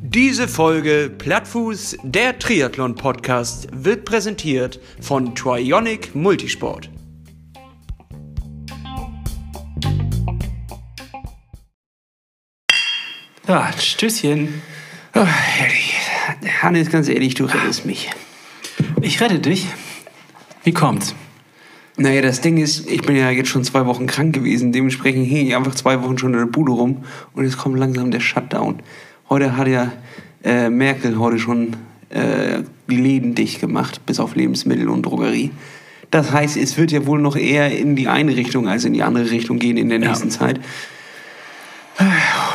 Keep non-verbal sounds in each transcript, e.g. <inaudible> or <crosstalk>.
Diese Folge Plattfuß, der Triathlon-Podcast, wird präsentiert von Trionic Multisport. Ja, Stößchen. Oh, herrlich. Hannes, ganz ehrlich, du rettest mich. Ich rette dich. Wie kommt's? Naja, das Ding ist, ich bin ja jetzt schon zwei Wochen krank gewesen. Dementsprechend hing ich einfach zwei Wochen schon in der Bude rum. Und jetzt kommt langsam der Shutdown. Heute hat ja äh, Merkel heute schon äh, die Läden dicht gemacht, bis auf Lebensmittel und Drogerie. Das heißt, es wird ja wohl noch eher in die eine Richtung als in die andere Richtung gehen in der Ja. nächsten Zeit.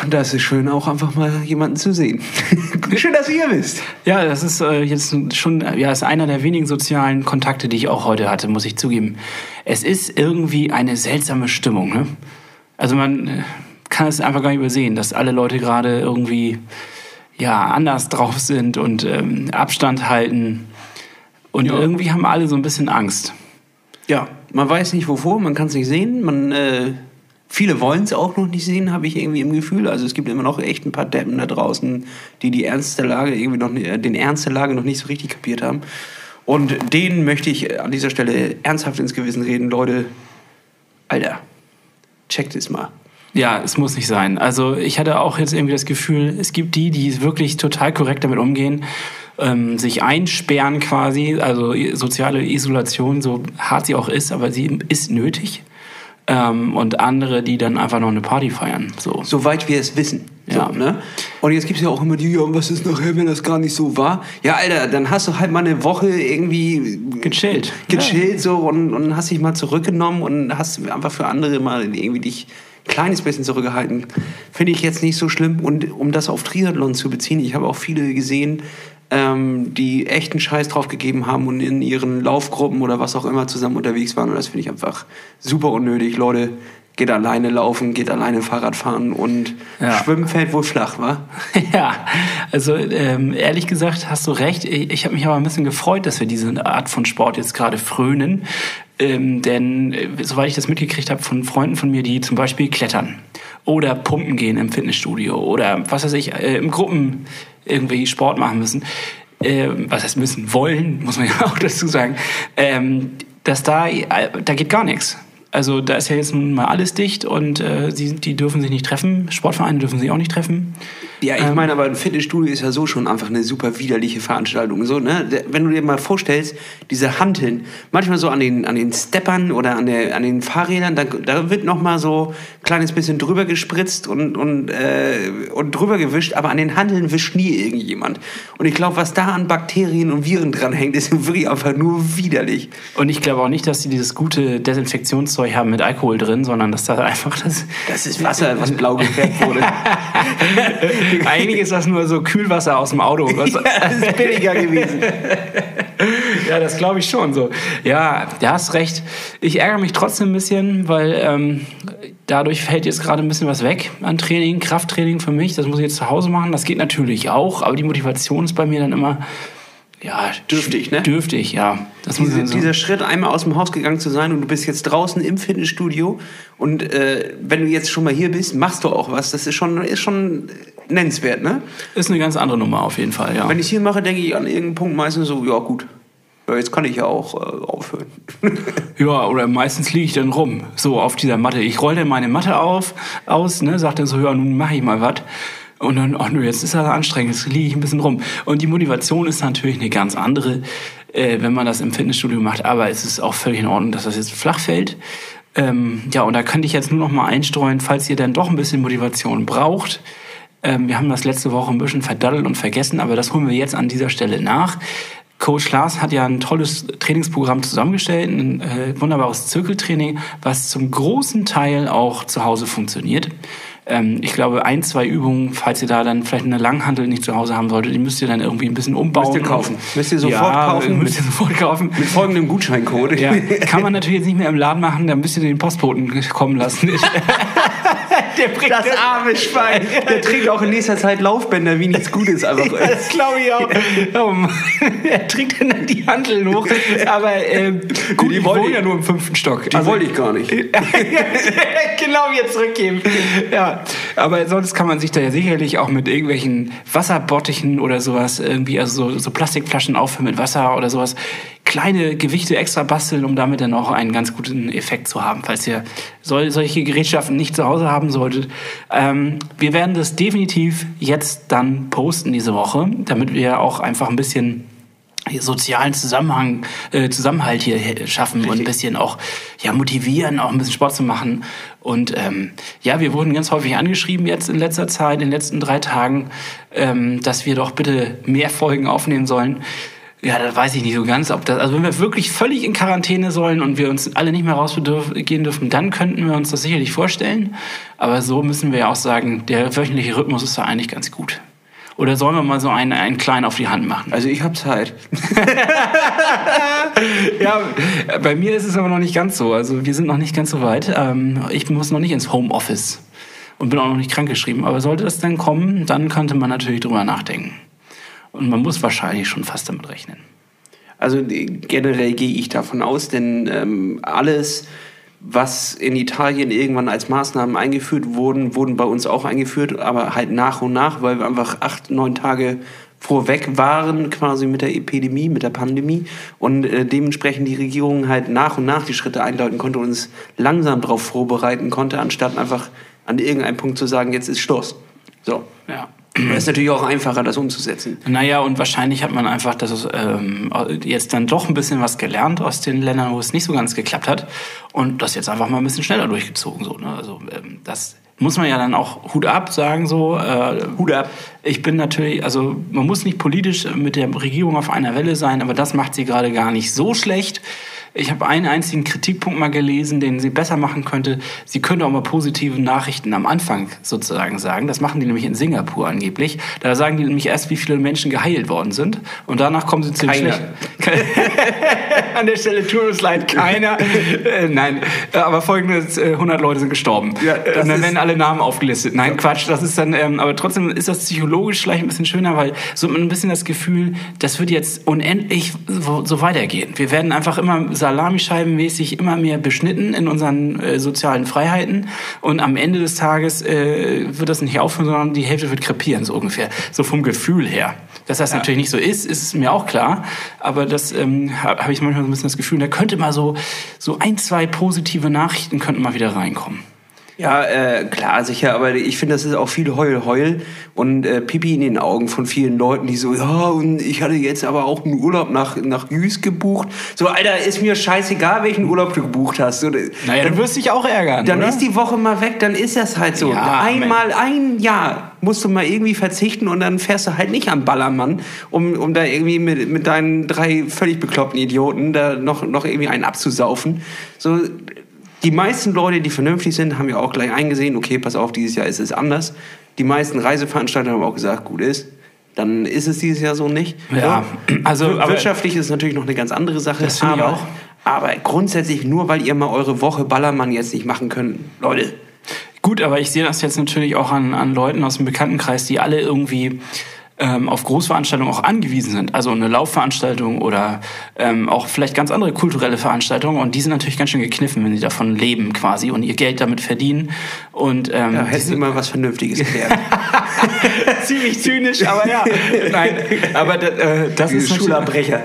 Und das ist schön, auch einfach mal jemanden zu sehen. <laughs> schön, dass ihr wisst. Ja, das ist äh, jetzt schon, ja, ist einer der wenigen sozialen Kontakte, die ich auch heute hatte, muss ich zugeben. Es ist irgendwie eine seltsame Stimmung, ne? Also man äh, kann es einfach gar nicht übersehen, dass alle Leute gerade irgendwie, ja, anders drauf sind und ähm, Abstand halten. Und Ja. irgendwie haben alle so ein bisschen Angst. Ja, man weiß nicht wovor, man kann es nicht sehen. Man, äh, viele wollen es auch noch nicht sehen, habe ich irgendwie im Gefühl. Also es gibt immer noch echt ein paar Deppen da draußen, die die Ernst der Lage irgendwie noch, äh, den Ernst der Lage noch nicht so richtig kapiert haben. Und denen möchte ich an dieser Stelle ernsthaft ins Gewissen reden, Leute. Alter, checkt es mal. Ja, es muss nicht sein. Also ich hatte auch jetzt irgendwie das Gefühl, es gibt die, die wirklich total korrekt damit umgehen, ähm, sich einsperren quasi, also soziale Isolation, so hart sie auch ist, aber sie ist nötig. Ähm, und andere, die dann einfach noch eine Party feiern. So. Soweit wir es wissen. Ja. So, ne? Und jetzt gibt es ja auch immer die, ja, was ist nachher, wenn das gar nicht so war? Ja, Alter, dann hast du halt mal eine Woche irgendwie Gechillt. gechillt so und, und hast dich mal zurückgenommen und hast einfach für andere mal irgendwie dich ein kleines bisschen zurückgehalten. Finde ich jetzt nicht so schlimm. Und um das auf Triathlon zu beziehen, ich habe auch viele gesehen, ähm, die echten Scheiß drauf gegeben haben und in ihren Laufgruppen oder was auch immer zusammen unterwegs waren. Und das finde ich einfach super unnötig. Leute, geht alleine laufen, geht alleine Fahrrad fahren und Ja. Schwimmen fällt wohl flach, wa? <laughs> Ja, also ähm, ehrlich gesagt hast du recht. Ich, ich habe mich aber ein bisschen gefreut, dass wir diese Art von Sport jetzt gerade frönen. Ähm, denn äh, soweit ich das mitgekriegt habe von Freunden von mir, die zum Beispiel klettern oder pumpen gehen im Fitnessstudio. Oder was weiß ich, äh, im Gruppen irgendwie Sport machen müssen, ähm, was heißt müssen, wollen, muss man ja <laughs> auch dazu sagen, ähm, dass da, äh, da geht gar nichts. Also da ist ja jetzt nun mal alles dicht und äh, sie, die dürfen sich nicht treffen. Sportvereine dürfen sich auch nicht treffen. Ja, ich meine, aber ein Fitnessstudio ist ja so schon einfach eine super widerliche Veranstaltung. So, ne? Wenn du dir mal vorstellst, diese Hanteln, manchmal so an den, an den Steppern oder an, der, an den Fahrrädern, da, da wird noch mal so ein kleines bisschen drüber gespritzt und, und, äh, und drüber gewischt, aber an den Hanteln wischt nie irgendjemand. Und ich glaube, was da an Bakterien und Viren dran hängt, <laughs> ist wirklich einfach nur widerlich. Und ich glaube auch nicht, dass sie dieses gute Desinfektionszeug haben mit Alkohol drin, sondern dass da einfach das. Das ist Wasser, was blau gefärbt wurde. <laughs> Eigentlich ist das nur so Kühlwasser aus dem Auto. <laughs> Was, das ist billiger gewesen. <laughs> ja, das glaube ich schon so. Ja, du hast recht. Ich ärgere mich trotzdem ein bisschen, weil ähm, dadurch fällt jetzt gerade ein bisschen was weg an Training, Krafttraining für mich. Das muss ich jetzt zu Hause machen. Das geht natürlich auch, aber die Motivation ist bei mir dann immer ja Dürftig, ne? Dürftig, ja. Das Diese, ich so. dieser Schritt, einmal aus dem Haus gegangen zu sein und du bist jetzt draußen im Fitnessstudio und äh, wenn du jetzt schon mal hier bist, machst du auch was. Das ist schon, ist schon nennenswert, ne? ist eine ganz andere Nummer auf jeden Fall, ja. Wenn ich hier mache, denke ich an irgendeinen Punkt meistens so, ja gut, ja, jetzt kann ich ja auch äh, aufhören. <laughs> Ja, oder meistens liege ich dann rum, so auf dieser Matte. Ich roll dann meine Matte auf, aus, ne, sag dann so, ja, nun mache ich mal was. Und dann, ach nö, jetzt ist das anstrengend, jetzt liege ich ein bisschen rum. Und die Motivation ist natürlich eine ganz andere, äh, wenn man das im Fitnessstudio macht. Aber es ist auch völlig in Ordnung, dass das jetzt flach fällt. Ähm, ja, und da könnte ich jetzt nur noch mal einstreuen, falls ihr dann doch ein bisschen Motivation braucht. Ähm, wir haben das letzte Woche ein bisschen verdaddelt und vergessen, aber das holen wir jetzt an dieser Stelle nach. Coach Lars hat ja ein tolles Trainingsprogramm zusammengestellt, ein äh, wunderbares Zirkeltraining, was zum großen Teil auch zu Hause funktioniert. Ähm, ich glaube, ein, zwei Übungen, falls ihr da dann vielleicht eine Langhantel nicht zu Hause haben solltet, die müsst ihr dann irgendwie ein bisschen umbauen. Müsst ihr kaufen. Müsst ihr sofort ja, kaufen. Müsst ihr sofort kaufen. Mit folgendem Gutscheincode. Ja, kann man natürlich jetzt nicht mehr im Laden machen, dann müsst ihr den Postboten kommen lassen. <laughs> <laughs> der bringt das arme Schwein. <laughs> Der trinkt auch in nächster Zeit Laufbänder wie nichts Gutes. Einfach. <laughs> das glaube ich auch. Oh er trinkt dann die Handeln hoch. Aber ähm, gut, die, wohnen ja nur im fünften Stock. Die also, wollte ich gar nicht. genau, jetzt zurückgeben. Ja, aber sonst kann man sich da ja sicherlich auch mit irgendwelchen Wasserbottichen oder sowas irgendwie, also so, so Plastikflaschen auffüllen mit Wasser oder sowas kleine Gewichte extra basteln, um damit dann auch einen ganz guten Effekt zu haben, falls ihr solche Gerätschaften nicht zu Hause haben solltet. Ähm, wir werden das definitiv jetzt dann posten diese Woche, damit wir auch einfach ein bisschen sozialen Zusammenhang, äh, Zusammenhalt hier schaffen Richtig. und ein bisschen auch ja, motivieren, auch ein bisschen Sport zu machen. Und ähm, ja, wir wurden ganz häufig angeschrieben jetzt in letzter Zeit, in den letzten drei Tagen, ähm, dass wir doch bitte mehr Folgen aufnehmen sollen. Ja, da weiß ich nicht so ganz, ob das. Also wenn wir wirklich völlig in Quarantäne sollen und wir uns alle nicht mehr rausgehen dürfen, dann könnten wir uns das sicherlich vorstellen. Aber so müssen wir ja auch sagen, der wöchentliche Rhythmus ist da eigentlich ganz gut. Oder sollen wir mal so einen, einen kleinen auf die Hand machen? Also ich habe Zeit. <laughs> ja, bei mir ist es aber noch nicht ganz so. Also wir sind noch nicht ganz so weit. Ähm, ich muss noch nicht ins Homeoffice und bin auch noch nicht krankgeschrieben. Aber sollte das dann kommen, dann könnte man natürlich drüber nachdenken. Und man muss wahrscheinlich schon fast damit rechnen. Also generell gehe ich davon aus, denn ähm, alles, was in Italien irgendwann als Maßnahmen eingeführt wurden, wurden bei uns auch eingeführt, aber halt nach und nach, weil wir einfach acht, neun Tage vorweg waren quasi mit der Epidemie, mit der Pandemie und äh, dementsprechend die Regierung halt nach und nach die Schritte einleiten konnte und uns langsam darauf vorbereiten konnte, anstatt einfach an irgendeinem Punkt zu sagen, jetzt ist Schluss. So. Ja. Es ist natürlich auch einfacher, das umzusetzen. Naja, und wahrscheinlich hat man einfach das, ähm, jetzt dann doch ein bisschen was gelernt aus den Ländern, wo es nicht so ganz geklappt hat. Und das jetzt einfach mal ein bisschen schneller durchgezogen. So, ne? Also ähm, das muss man ja dann auch Hut ab sagen so. Äh, Hut ab. Ich bin natürlich, also man muss nicht politisch mit der Regierung auf einer Welle sein, aber das macht sie gerade gar nicht so schlecht. Ich habe einen einzigen Kritikpunkt mal gelesen, den sie besser machen könnte. Sie könnte auch mal positive Nachrichten am Anfang sozusagen sagen. Das machen die nämlich in Singapur angeblich. Da sagen die nämlich erst, wie viele Menschen geheilt worden sind. Und danach kommen sie zu den schlechten. An der Stelle tut es leid, keiner. <laughs> äh, nein, aber folgendes, äh, 100 Leute sind gestorben. Ja, und dann werden alle Namen aufgelistet. Nein, Quatsch, das ist dann, ähm, aber trotzdem ist das psychologisch vielleicht ein bisschen schöner, weil so hat man ein bisschen das Gefühl, das wird jetzt unendlich so weitergehen. Wir werden einfach immer salamischeibenmäßig immer mehr beschnitten in unseren äh, sozialen Freiheiten und am Ende des Tages äh, wird das nicht aufhören, sondern die Hälfte wird krepieren, so ungefähr. So vom Gefühl her. Dass das ja. natürlich nicht so ist, ist mir auch klar. Aber das ähm, habe ich manchmal so ein bisschen das Gefühl, da könnte mal so, so ein, zwei positive Nachrichten könnten mal wieder reinkommen. Ja, äh, klar, sicher, aber ich finde, das ist auch viel Heul, Heul und äh, Pipi in den Augen von vielen Leuten, die so, ja, und ich hatte jetzt aber auch einen Urlaub nach, nach Jüst gebucht. So, Alter, ist mir scheißegal, welchen Urlaub du gebucht hast. So, naja, dann, du wirst dich auch ärgern. Dann oder? ist die Woche mal weg, dann ist das halt so. Ja, Einmal, ein Jahr musst du mal irgendwie verzichten und dann fährst du halt nicht am Ballermann, um, um da irgendwie mit, mit deinen drei völlig bekloppten Idioten da noch, noch irgendwie einen abzusaufen. So, die meisten Leute, die vernünftig sind, haben ja auch gleich eingesehen, okay, pass auf, dieses Jahr ist es anders. Die meisten Reiseveranstalter haben auch gesagt, gut ist. Dann ist es dieses Jahr so nicht. Ja, also wirtschaftlich ist es natürlich noch eine ganz andere Sache. Das finde ich auch. Aber grundsätzlich nur, weil ihr mal eure Woche Ballermann jetzt nicht machen könnt, Leute. Gut, aber ich sehe das jetzt natürlich auch an, an Leuten aus dem Bekanntenkreis, die alle irgendwie ähm, auf Großveranstaltungen auch angewiesen sind. Also eine Laufveranstaltung oder ähm, auch vielleicht ganz andere kulturelle Veranstaltungen. Und die sind natürlich ganz schön gekniffen, wenn sie davon leben quasi und ihr Geld damit verdienen. Und ähm, ja, hätten mal was Vernünftiges gelernt. <laughs> Ziemlich zynisch, aber ja. Nein, aber äh, das ist Schulabbrecher.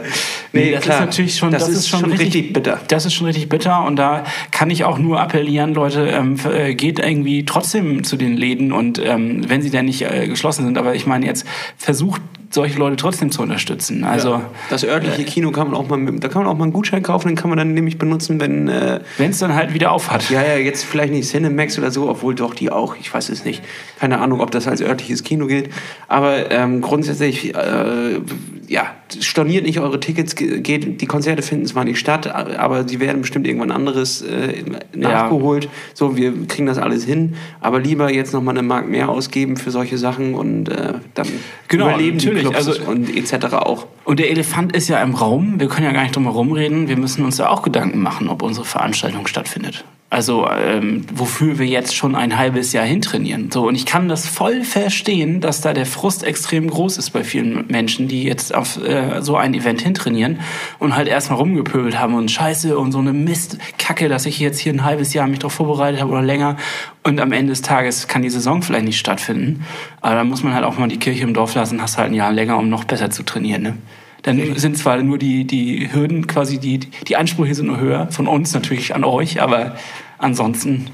Nee, das klar. ist natürlich schon, das, das ist, schon richtig, richtig, bitter. Das ist schon richtig bitter und da kann ich auch nur appellieren, Leute, ähm, äh, geht irgendwie trotzdem zu den Läden und ähm, wenn sie denn nicht äh, geschlossen sind, aber ich meine jetzt versucht solche Leute trotzdem zu unterstützen. Also ja, das örtliche Kino kann man auch mal, da kann man auch mal einen Gutschein kaufen, den kann man dann nämlich benutzen, wenn äh, wenn es dann halt wieder auf hat. Ja, ja, jetzt vielleicht nicht Cinemax oder so, obwohl doch die auch. Ich weiß es nicht. Keine Ahnung, ob das als örtliches Kino gilt. Aber ähm, grundsätzlich, äh, ja, storniert nicht eure Tickets. Geht, die Konzerte finden zwar nicht statt, aber sie werden bestimmt irgendwann anderes äh, nachgeholt. Ja. So, wir kriegen das alles hin. Aber lieber jetzt noch mal eine Mark mehr ausgeben für solche Sachen und äh, dann genau, überleben natürlich. Clubs also, und etc. auch. Und der Elefant ist ja im Raum. Wir können ja gar nicht drum herum reden. Wir müssen uns ja auch Gedanken machen, ob unsere Veranstaltung stattfindet. Also ähm, wofür wir jetzt schon ein halbes Jahr hintrainieren. So und ich kann das voll verstehen, dass da der Frust extrem groß ist bei vielen Menschen, die jetzt auf äh, so ein Event hintrainieren und halt erstmal rumgepöbelt haben und Scheiße und so eine Mistkacke, dass ich jetzt hier ein halbes Jahr mich darauf vorbereitet habe oder länger und am Ende des Tages kann die Saison vielleicht nicht stattfinden. Aber da muss man halt auch mal die Kirche im Dorf lassen, hast halt ein Jahr länger, um noch besser zu trainieren. Ne? Dann sind zwar nur die, die Hürden quasi, die, die Ansprüche sind nur höher, von uns natürlich an euch, aber ansonsten,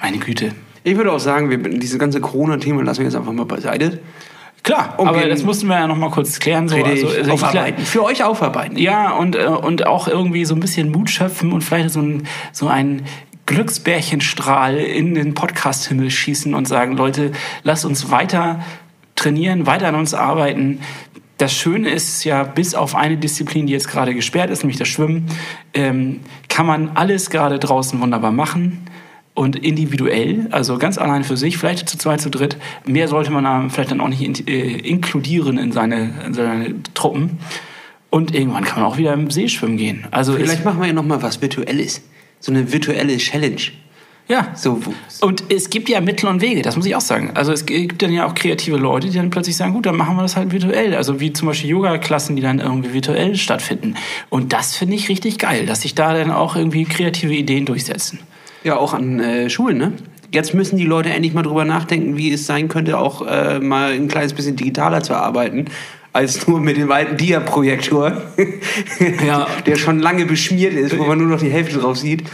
meine Güte. Ich würde auch sagen, wir, dieses ganze Corona-Thema lassen wir jetzt einfach mal beiseite. Klar, Und aber das mussten wir ja noch mal kurz klären. So. Also, also aufarbeiten. Für euch aufarbeiten. Ja, und, äh, und auch irgendwie so ein bisschen Mut schöpfen und vielleicht so ein, so ein Glücksbärchenstrahl in den Podcast-Himmel schießen und sagen, Leute, lasst uns weiter trainieren, weiter an uns arbeiten. Das Schöne ist ja, bis auf eine Disziplin, die jetzt gerade gesperrt ist, nämlich das Schwimmen, ähm, kann man alles gerade draußen wunderbar machen und individuell, also ganz allein für sich, vielleicht zu zweit, zu dritt. Mehr sollte man vielleicht dann auch nicht in, äh, inkludieren in seine, in seine Truppen. Und irgendwann kann man auch wieder im See schwimmen gehen. Also Vielleicht machen wir ja noch mal was Virtuelles. So eine virtuelle Challenge. Ja. So, Und es gibt ja Mittel und Wege, das muss ich auch sagen. Also es gibt dann ja auch kreative Leute, die dann plötzlich sagen, gut, dann machen wir das halt virtuell. Also wie zum Beispiel Yoga-Klassen, die dann irgendwie virtuell stattfinden. Und das finde ich richtig geil, dass sich da dann auch irgendwie kreative Ideen durchsetzen. ja, auch an äh, Schulen, ne? Jetzt müssen die Leute endlich mal drüber nachdenken, wie es sein könnte, auch äh, mal ein kleines bisschen digitaler zu arbeiten, als nur mit dem alten Dia-Projektor, Ja. <laughs> der schon lange beschmiert ist, wo man nur noch die Hälfte drauf sieht.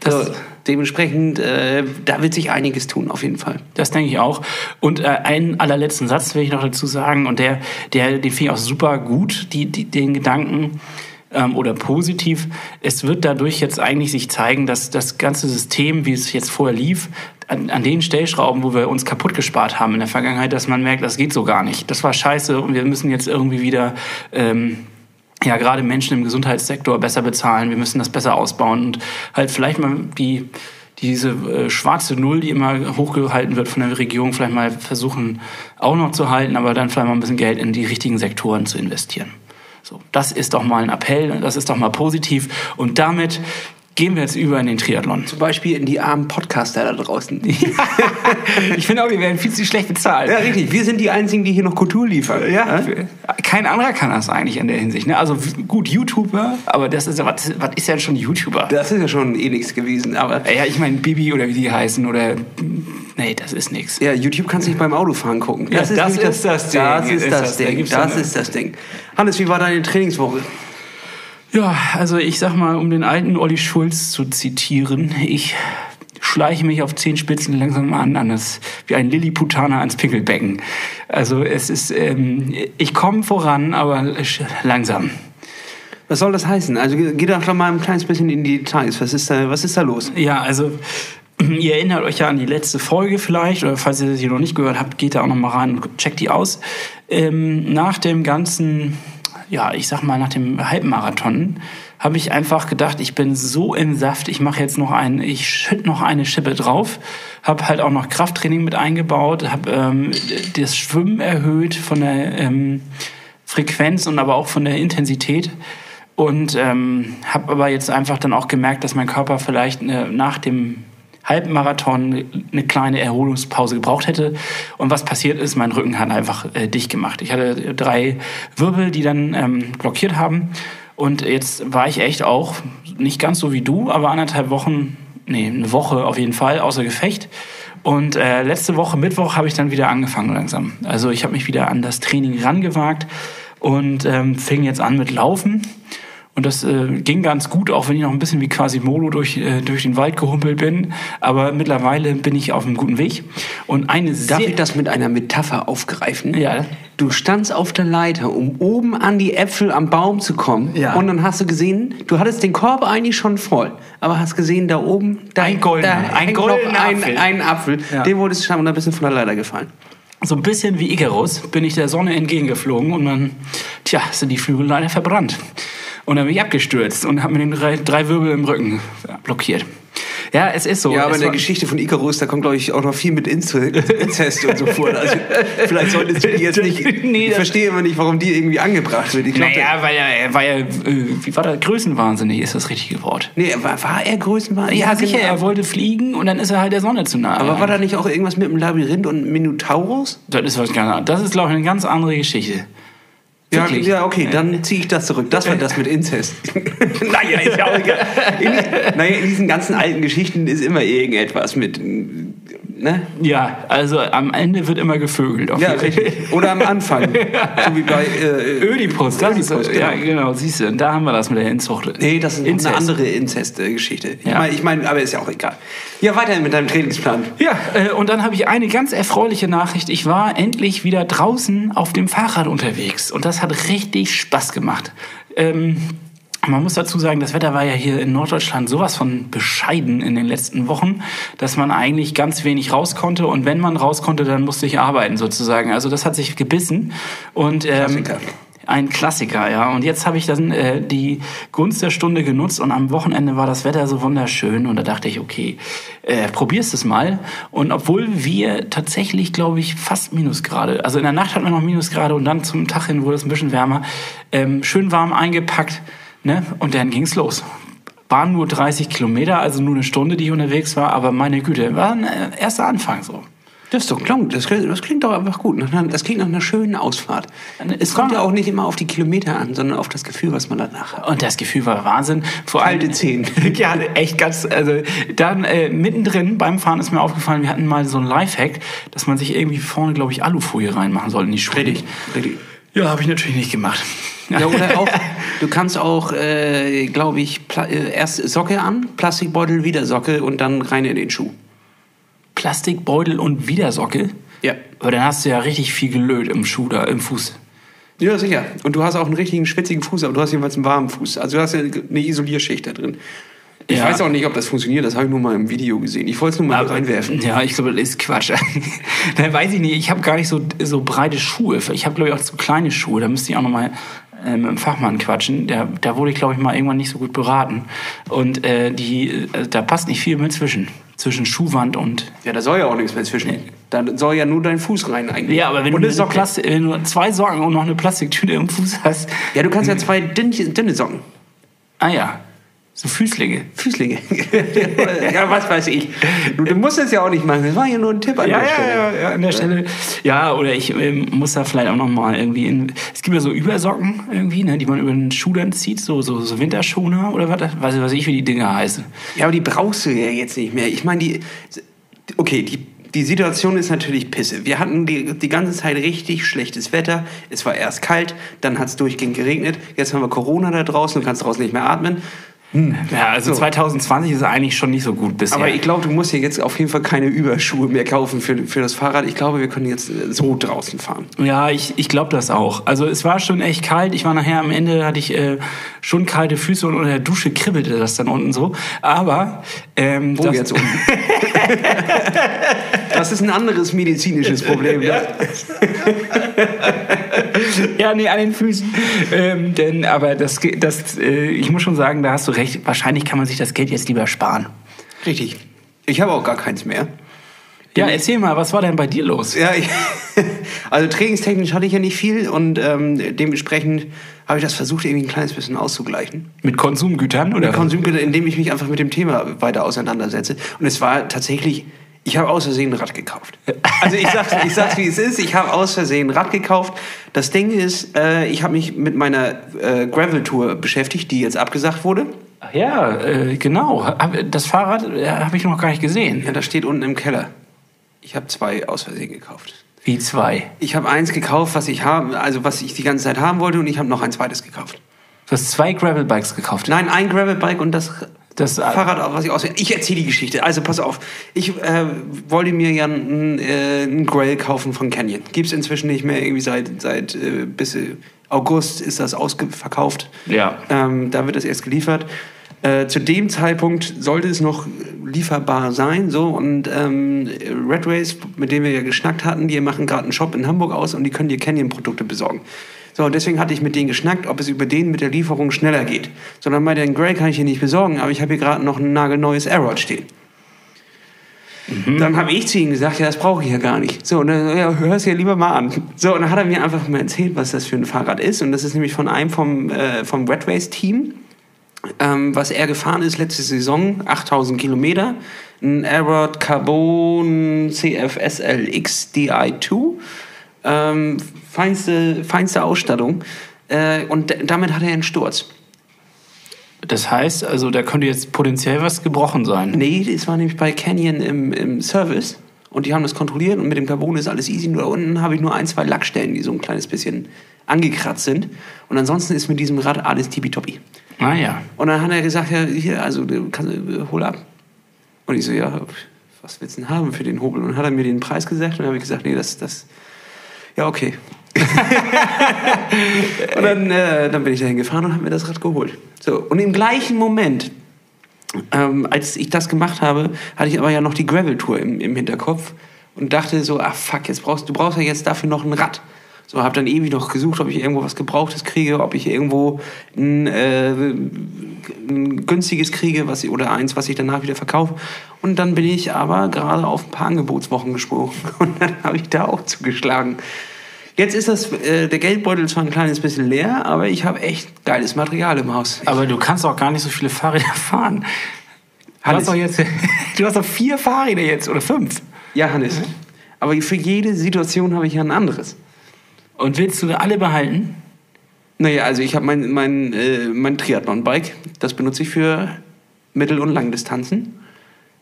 Das- so, dementsprechend, äh, da wird sich einiges tun, auf jeden Fall. Das denke ich auch. Und äh, einen allerletzten Satz will ich noch dazu sagen, und der, der, den finde ich auch super gut, die, die, den Gedanken ähm, oder positiv. Es wird dadurch jetzt eigentlich sich zeigen, dass das ganze System, wie es jetzt vorher lief, an, an den Stellschrauben, wo wir uns kaputt gespart haben in der Vergangenheit, dass man merkt, das geht so gar nicht. Das war scheiße und wir müssen jetzt irgendwie wieder ähm, ja, gerade Menschen im Gesundheitssektor besser bezahlen. Wir müssen das besser ausbauen und halt vielleicht mal die, diese äh, schwarze Null, die immer hochgehalten wird von der Regierung, vielleicht mal versuchen auch noch zu halten, aber dann vielleicht mal ein bisschen Geld in die richtigen Sektoren zu investieren. So, das ist doch mal ein Appell, das ist doch mal positiv und damit gehen wir jetzt über in den Triathlon. Zum Beispiel in die armen Podcaster da draußen. <laughs> Ich finde auch, die werden viel zu schlecht bezahlt. Ja, richtig. Wir sind die Einzigen, die hier noch Kultur liefern. Ja, kein anderer kann das eigentlich in der Hinsicht. Ne? Also gut, YouTuber, aber das ist ja, was, was ist denn schon YouTuber? Das ist ja schon eh nichts gewesen, aber Ja, ich meine Bibi oder wie die heißen oder nee, das ist nix. ja, YouTube kannst du nicht beim Autofahren gucken. Ja, das nämlich ist das Ding. Das ist Ist das das- da Ding. gibt's Das ist das Ding. Hannes, wie war deine Trainingswoche? Ja, also ich sag mal, um den alten Olli Schulz zu zitieren, ich schleiche mich auf zehn Spitzen langsam an, an das, wie ein Lilliputaner ans Pickelbecken. Also es ist, ähm, ich komme voran, aber langsam. Was soll das heißen? Also ge- geh doch mal ein kleines bisschen in die Details. Was ist da, was ist da los? Ja, also <clears throat> ihr erinnert euch ja an die letzte Folge vielleicht, oder falls ihr sie noch nicht gehört habt, geht da auch noch mal rein und checkt die aus. Ähm, nach dem ganzen, ja, ich sag mal, nach dem Halbmarathon habe ich einfach gedacht, ich bin so im Saft, ich mache jetzt noch ein, ich schütt noch eine Schippe drauf, habe halt auch noch Krafttraining mit eingebaut, habe ähm, das Schwimmen erhöht von der ähm, Frequenz und aber auch von der Intensität. Und ähm, habe aber jetzt einfach dann auch gemerkt, dass mein Körper vielleicht äh, nach dem Halbmarathon eine kleine Erholungspause gebraucht hätte. Und was passiert ist, mein Rücken hat einfach äh, dicht gemacht. Ich hatte drei Wirbel, die dann ähm, blockiert haben. Und jetzt war ich echt auch, nicht ganz so wie du, aber anderthalb Wochen, nee, eine Woche auf jeden Fall, außer Gefecht. Und äh, letzte Woche, Mittwoch, habe ich dann wieder angefangen langsam. Also ich habe mich wieder an das Training rangewagt und ähm, fing jetzt an mit Laufen. Und das äh, ging ganz gut, auch wenn ich noch ein bisschen wie Quasimodo durch, äh, durch den Wald gehumpelt bin. Aber mittlerweile bin ich auf einem guten Weg. Und eine Darf ich das mit einer Metapher aufgreifen? Ja. Du standst auf der Leiter, um oben an die Äpfel am Baum zu kommen. Ja. Und dann hast du gesehen, du hattest den Korb eigentlich schon voll. Aber hast gesehen, da oben, da, Ein goldener, da ein goldener noch ein, Apfel. ein Apfel. Ja. Den wolltest du schaffen und da bist du von der Leiter gefallen. So ein bisschen wie Icarus bin ich der Sonne entgegengeflogen und dann, tja, sind die Flügel leider verbrannt. Und dann bin ich abgestürzt und habe mir den drei, drei Wirbel im Rücken blockiert. Ja, es ist so. Ja, aber es in der Geschichte von Icarus, da kommt, glaube ich, auch noch viel mit Inze- <laughs> Inzest und so vor. Also, vielleicht solltest du die jetzt nicht. <laughs> Nee, ich verstehe immer nicht, warum die irgendwie angebracht wird. Ich glaub, Naja, weil er, er war ja, äh, wie war das? Größenwahnsinnig ist das richtige Wort. Nee, war, war er Größenwahn? Ja, sicher, genau. er wollte fliegen und dann ist er halt der Sonne zu nahe. Aber war da nicht auch irgendwas mit dem Labyrinth und Minotaurus? das ist was ganz Das ist, glaube ich, eine ganz andere Geschichte. Ja, ja, okay, dann ziehe ich das zurück. Das war das mit Inzest. <laughs> naja, ist ja auch egal. In, naja, in diesen ganzen alten Geschichten ist immer irgendetwas mit. Ne? Ja, also am Ende wird immer gevögelt. Ja, richtig. Oder am Anfang. <laughs> so wie bei. Äh, Ödipus, das ist, Ödipus, ja, genau, siehst du, und da haben wir das mit der Inzucht. Nee, das ist Inzest. eine andere Inzest-Geschichte. Ich Ja. meine, ich mein, aber ist ja auch egal. Ja, weiterhin mit deinem Trainingsplan. Ja, äh, und dann habe ich eine ganz erfreuliche Nachricht. Ich war endlich wieder draußen auf dem Fahrrad unterwegs und das hat richtig Spaß gemacht. Ähm, man muss dazu sagen, das Wetter war ja hier in Norddeutschland sowas von bescheiden in den letzten Wochen, dass man eigentlich ganz wenig raus konnte und wenn man raus konnte, dann musste ich arbeiten sozusagen. Also das hat sich gebissen und ähm, Klassiker. ein Klassiker, ja. Und jetzt habe ich dann äh, die Gunst der Stunde genutzt und am Wochenende war das Wetter so wunderschön und da dachte ich, okay, äh, probierst es mal. Und obwohl wir tatsächlich, glaube ich, fast Minusgrade, also in der Nacht hatten wir noch Minusgrade und dann zum Tag hin wurde es ein bisschen wärmer, ähm, schön warm eingepackt, ne? Und dann ging's los. Waren nur 30 Kilometer, also nur eine Stunde, die ich unterwegs war, aber meine Güte, war ein äh, erster Anfang so. Das ist doch klingt, das, klingt- das klingt doch einfach gut. Das klingt nach einer schönen Ausfahrt. Es kommt ja auch nicht immer auf die Kilometer an, sondern auf das Gefühl, was man danach hat. Und das Gefühl war Wahnsinn. Vor allem Kalte Zehen. <laughs> ja, echt ganz. Also dann äh, mittendrin beim Fahren ist mir aufgefallen, wir hatten mal so ein Lifehack, dass man sich irgendwie vorne, glaube ich, Alufolie reinmachen soll in die Schuhe. Richtig, richtig. Ja, habe ich natürlich nicht gemacht. Ja, oder <laughs> auch, du kannst auch, äh, glaube ich, Pla äh, erst Socke an, Plastikbeutel, wieder Socke und dann rein in den Schuh. Plastikbeutel und Widersocke. Ja. Aber dann hast du ja richtig viel gelöt im Schuh da, im Fuß. Ja, sicher. Und du hast auch einen richtigen schwitzigen Fuß, aber du hast jedenfalls einen warmen Fuß. Also du hast ja eine Isolierschicht da drin. Ich Ja. weiß auch nicht, ob das funktioniert, das habe ich nur mal im Video gesehen. Ich wollte es nur mal reinwerfen. Ja, ich glaube, das ist Quatsch. <laughs> da weiß ich nicht, ich habe gar nicht so, so breite Schuhe. Ich habe, glaube ich, auch zu kleine Schuhe. Da müsste ich auch noch mal äh, mit dem Fachmann quatschen. Der, da wurde ich, glaube ich, mal irgendwann nicht so gut beraten. Und äh, die, äh, da passt nicht viel mehr zwischen. Zwischen Schuhwand und... Ja, da soll ja auch nichts mehr zwischen. Da soll ja nur dein Fuß rein eigentlich. Ja, aber wenn und du, Socke. Plastik, wenn du zwei Socken und noch eine Plastiktüte im Fuß hast... Ja, du kannst ja zwei dünne, dünne Socken. Ah ja, so Füßlinge. Füßlinge. <laughs> ja, was weiß ich. Du, du musst es ja auch nicht machen. Das war ja nur ein Tipp an Ja, der ja, Stelle. ja, ja, an der Stelle. Ja, oder ich ähm, muss da vielleicht auch noch mal irgendwie in. Es gibt ja so Übersocken irgendwie, ne, die man über den Schuh dann zieht, so, so, so Winterschoner oder was, weiß ich, was ich, wie die Dinger heißen. Ja, aber die brauchst du ja jetzt nicht mehr. Ich meine, die. Okay, die, die Situation ist natürlich pisse. Wir hatten die, die ganze Zeit richtig schlechtes Wetter. Es war erst kalt, dann hat es durchgehend geregnet. Jetzt haben wir Corona da draußen, du kannst draußen nicht mehr atmen. Ja, also So. 2020 ist eigentlich schon nicht so gut bisher. Aber ich glaube, du musst dir jetzt auf jeden Fall keine Überschuhe mehr kaufen für, für das Fahrrad. Ich glaube, wir können jetzt äh, so draußen fahren. Ja, ich, ich glaube das auch. Also es war schon echt kalt. Ich war nachher am Ende, hatte ich äh, schon kalte Füße und unter der Dusche kribbelte das dann unten so. Aber ähm, Wo das, jetzt unten? <laughs> das ist ein anderes medizinisches Problem. Ne? <laughs> Ja, nee, an den Füßen. Ähm, denn, aber das, das, äh, ich muss schon sagen, da hast du recht. Wahrscheinlich kann man sich das Geld jetzt lieber sparen. Richtig. Ich habe auch gar keins mehr. Ja, erzähl mal, was war denn bei dir los? Ja, ich, <laughs> also trainingstechnisch hatte ich ja nicht viel und ähm, dementsprechend habe ich das versucht, irgendwie ein kleines bisschen auszugleichen. Mit Konsumgütern oder? Mit Konsumgüter, indem ich mich einfach mit dem Thema weiter auseinandersetze. Und es war tatsächlich, ich habe aus Versehen ein Rad gekauft. Also ich sag's, ich sag's wie es ist, ich habe aus Versehen ein Rad gekauft. Das Ding ist, äh, ich habe mich mit meiner äh, Gravel-Tour beschäftigt, die jetzt abgesagt wurde. Ach ja, äh, genau. Das Fahrrad äh, habe ich noch gar nicht gesehen. Ja, das steht unten im Keller. Ich habe zwei aus Versehen gekauft. Wie zwei. Ich habe eins gekauft, was ich haben, also was ich die ganze Zeit haben wollte, und ich habe noch ein zweites gekauft. Du hast zwei Gravelbikes gekauft. Nein, ein Gravelbike und das, Das- Fahrrad, was ich auswähle. Ich erzähle die Geschichte. Also pass auf. Ich äh, wollte mir ja ein, äh, ein Grail kaufen von Canyon. Gibt's inzwischen nicht mehr. Irgendwie seit, seit äh, bis äh, August ist das ausverkauft. Ja. Ähm, da wird es erst geliefert. Äh, zu dem Zeitpunkt sollte es noch lieferbar sein. So und ähm, Red Race, mit dem wir ja geschnackt hatten, die machen gerade einen Shop in Hamburg aus und die können dir Canyon-Produkte besorgen. So, und deswegen hatte ich mit denen geschnackt, ob es über den mit der Lieferung schneller geht. Sondern bei den Grey kann ich hier nicht besorgen, aber ich habe hier gerade noch ein nagelneues Aerod stehen. Dann habe ich zu ihm gesagt, ja, das brauche ich ja gar nicht. So, und dann, ja, hör es ja lieber mal an. So, und dann hat er mir einfach mal erzählt, was das für ein Fahrrad ist. Und das ist nämlich von einem vom, äh, vom Red Race Team, ähm, was er gefahren ist letzte Saison, 8000 Kilometer. Ein Aerod Carbon CFSLX Di2. Ähm, feinste, feinste Ausstattung. Äh, und damit hat er einen Sturz. Das heißt, also da könnte jetzt potenziell was gebrochen sein. Nee, das war nämlich bei Canyon im, im Service. Und die haben das kontrolliert und mit dem Carbon ist alles easy. Nur da unten habe ich nur ein, zwei Lackstellen, die so ein kleines bisschen angekratzt sind. Und ansonsten ist mit diesem Rad alles tippitoppi. Ah ja. Und dann hat er gesagt, ja, hier, also, kannst, äh, hol ab. Und ich so, ja, was willst du denn haben für den Hobel? Und dann hat er mir den Preis gesagt und dann habe ich gesagt, nee, das, das, ja, okay. <laughs> und dann, äh, dann bin ich dahin gefahren und habe mir das Rad geholt. So, und im gleichen Moment, ähm, als ich das gemacht habe, hatte ich aber ja noch die Gravel-Tour im, im Hinterkopf und dachte so, ah fuck, jetzt brauchst, du brauchst ja jetzt dafür noch ein Rad. So, habe dann ewig noch gesucht, ob ich irgendwo was Gebrauchtes kriege, ob ich irgendwo ein, äh, ein günstiges kriege was, oder eins, was ich danach wieder verkaufe. Und dann bin ich aber gerade auf ein paar Angebotswochen gesprungen <laughs> und dann habe ich da auch zugeschlagen. Jetzt ist das, äh, der Geldbeutel zwar ein kleines bisschen leer, aber ich habe echt geiles Material im Haus. Aber du kannst auch gar nicht so viele Fahrräder <laughs> fahren. Du Hannes- hast doch jetzt, <laughs> du hast doch vier Fahrräder jetzt oder fünf. Ja, Hannes. Aber für jede Situation habe ich ja ein anderes. Und willst du alle behalten? Naja, also ich habe mein, mein, äh, mein Triathlon-Bike. Das benutze ich für Mittel- und Langdistanzen.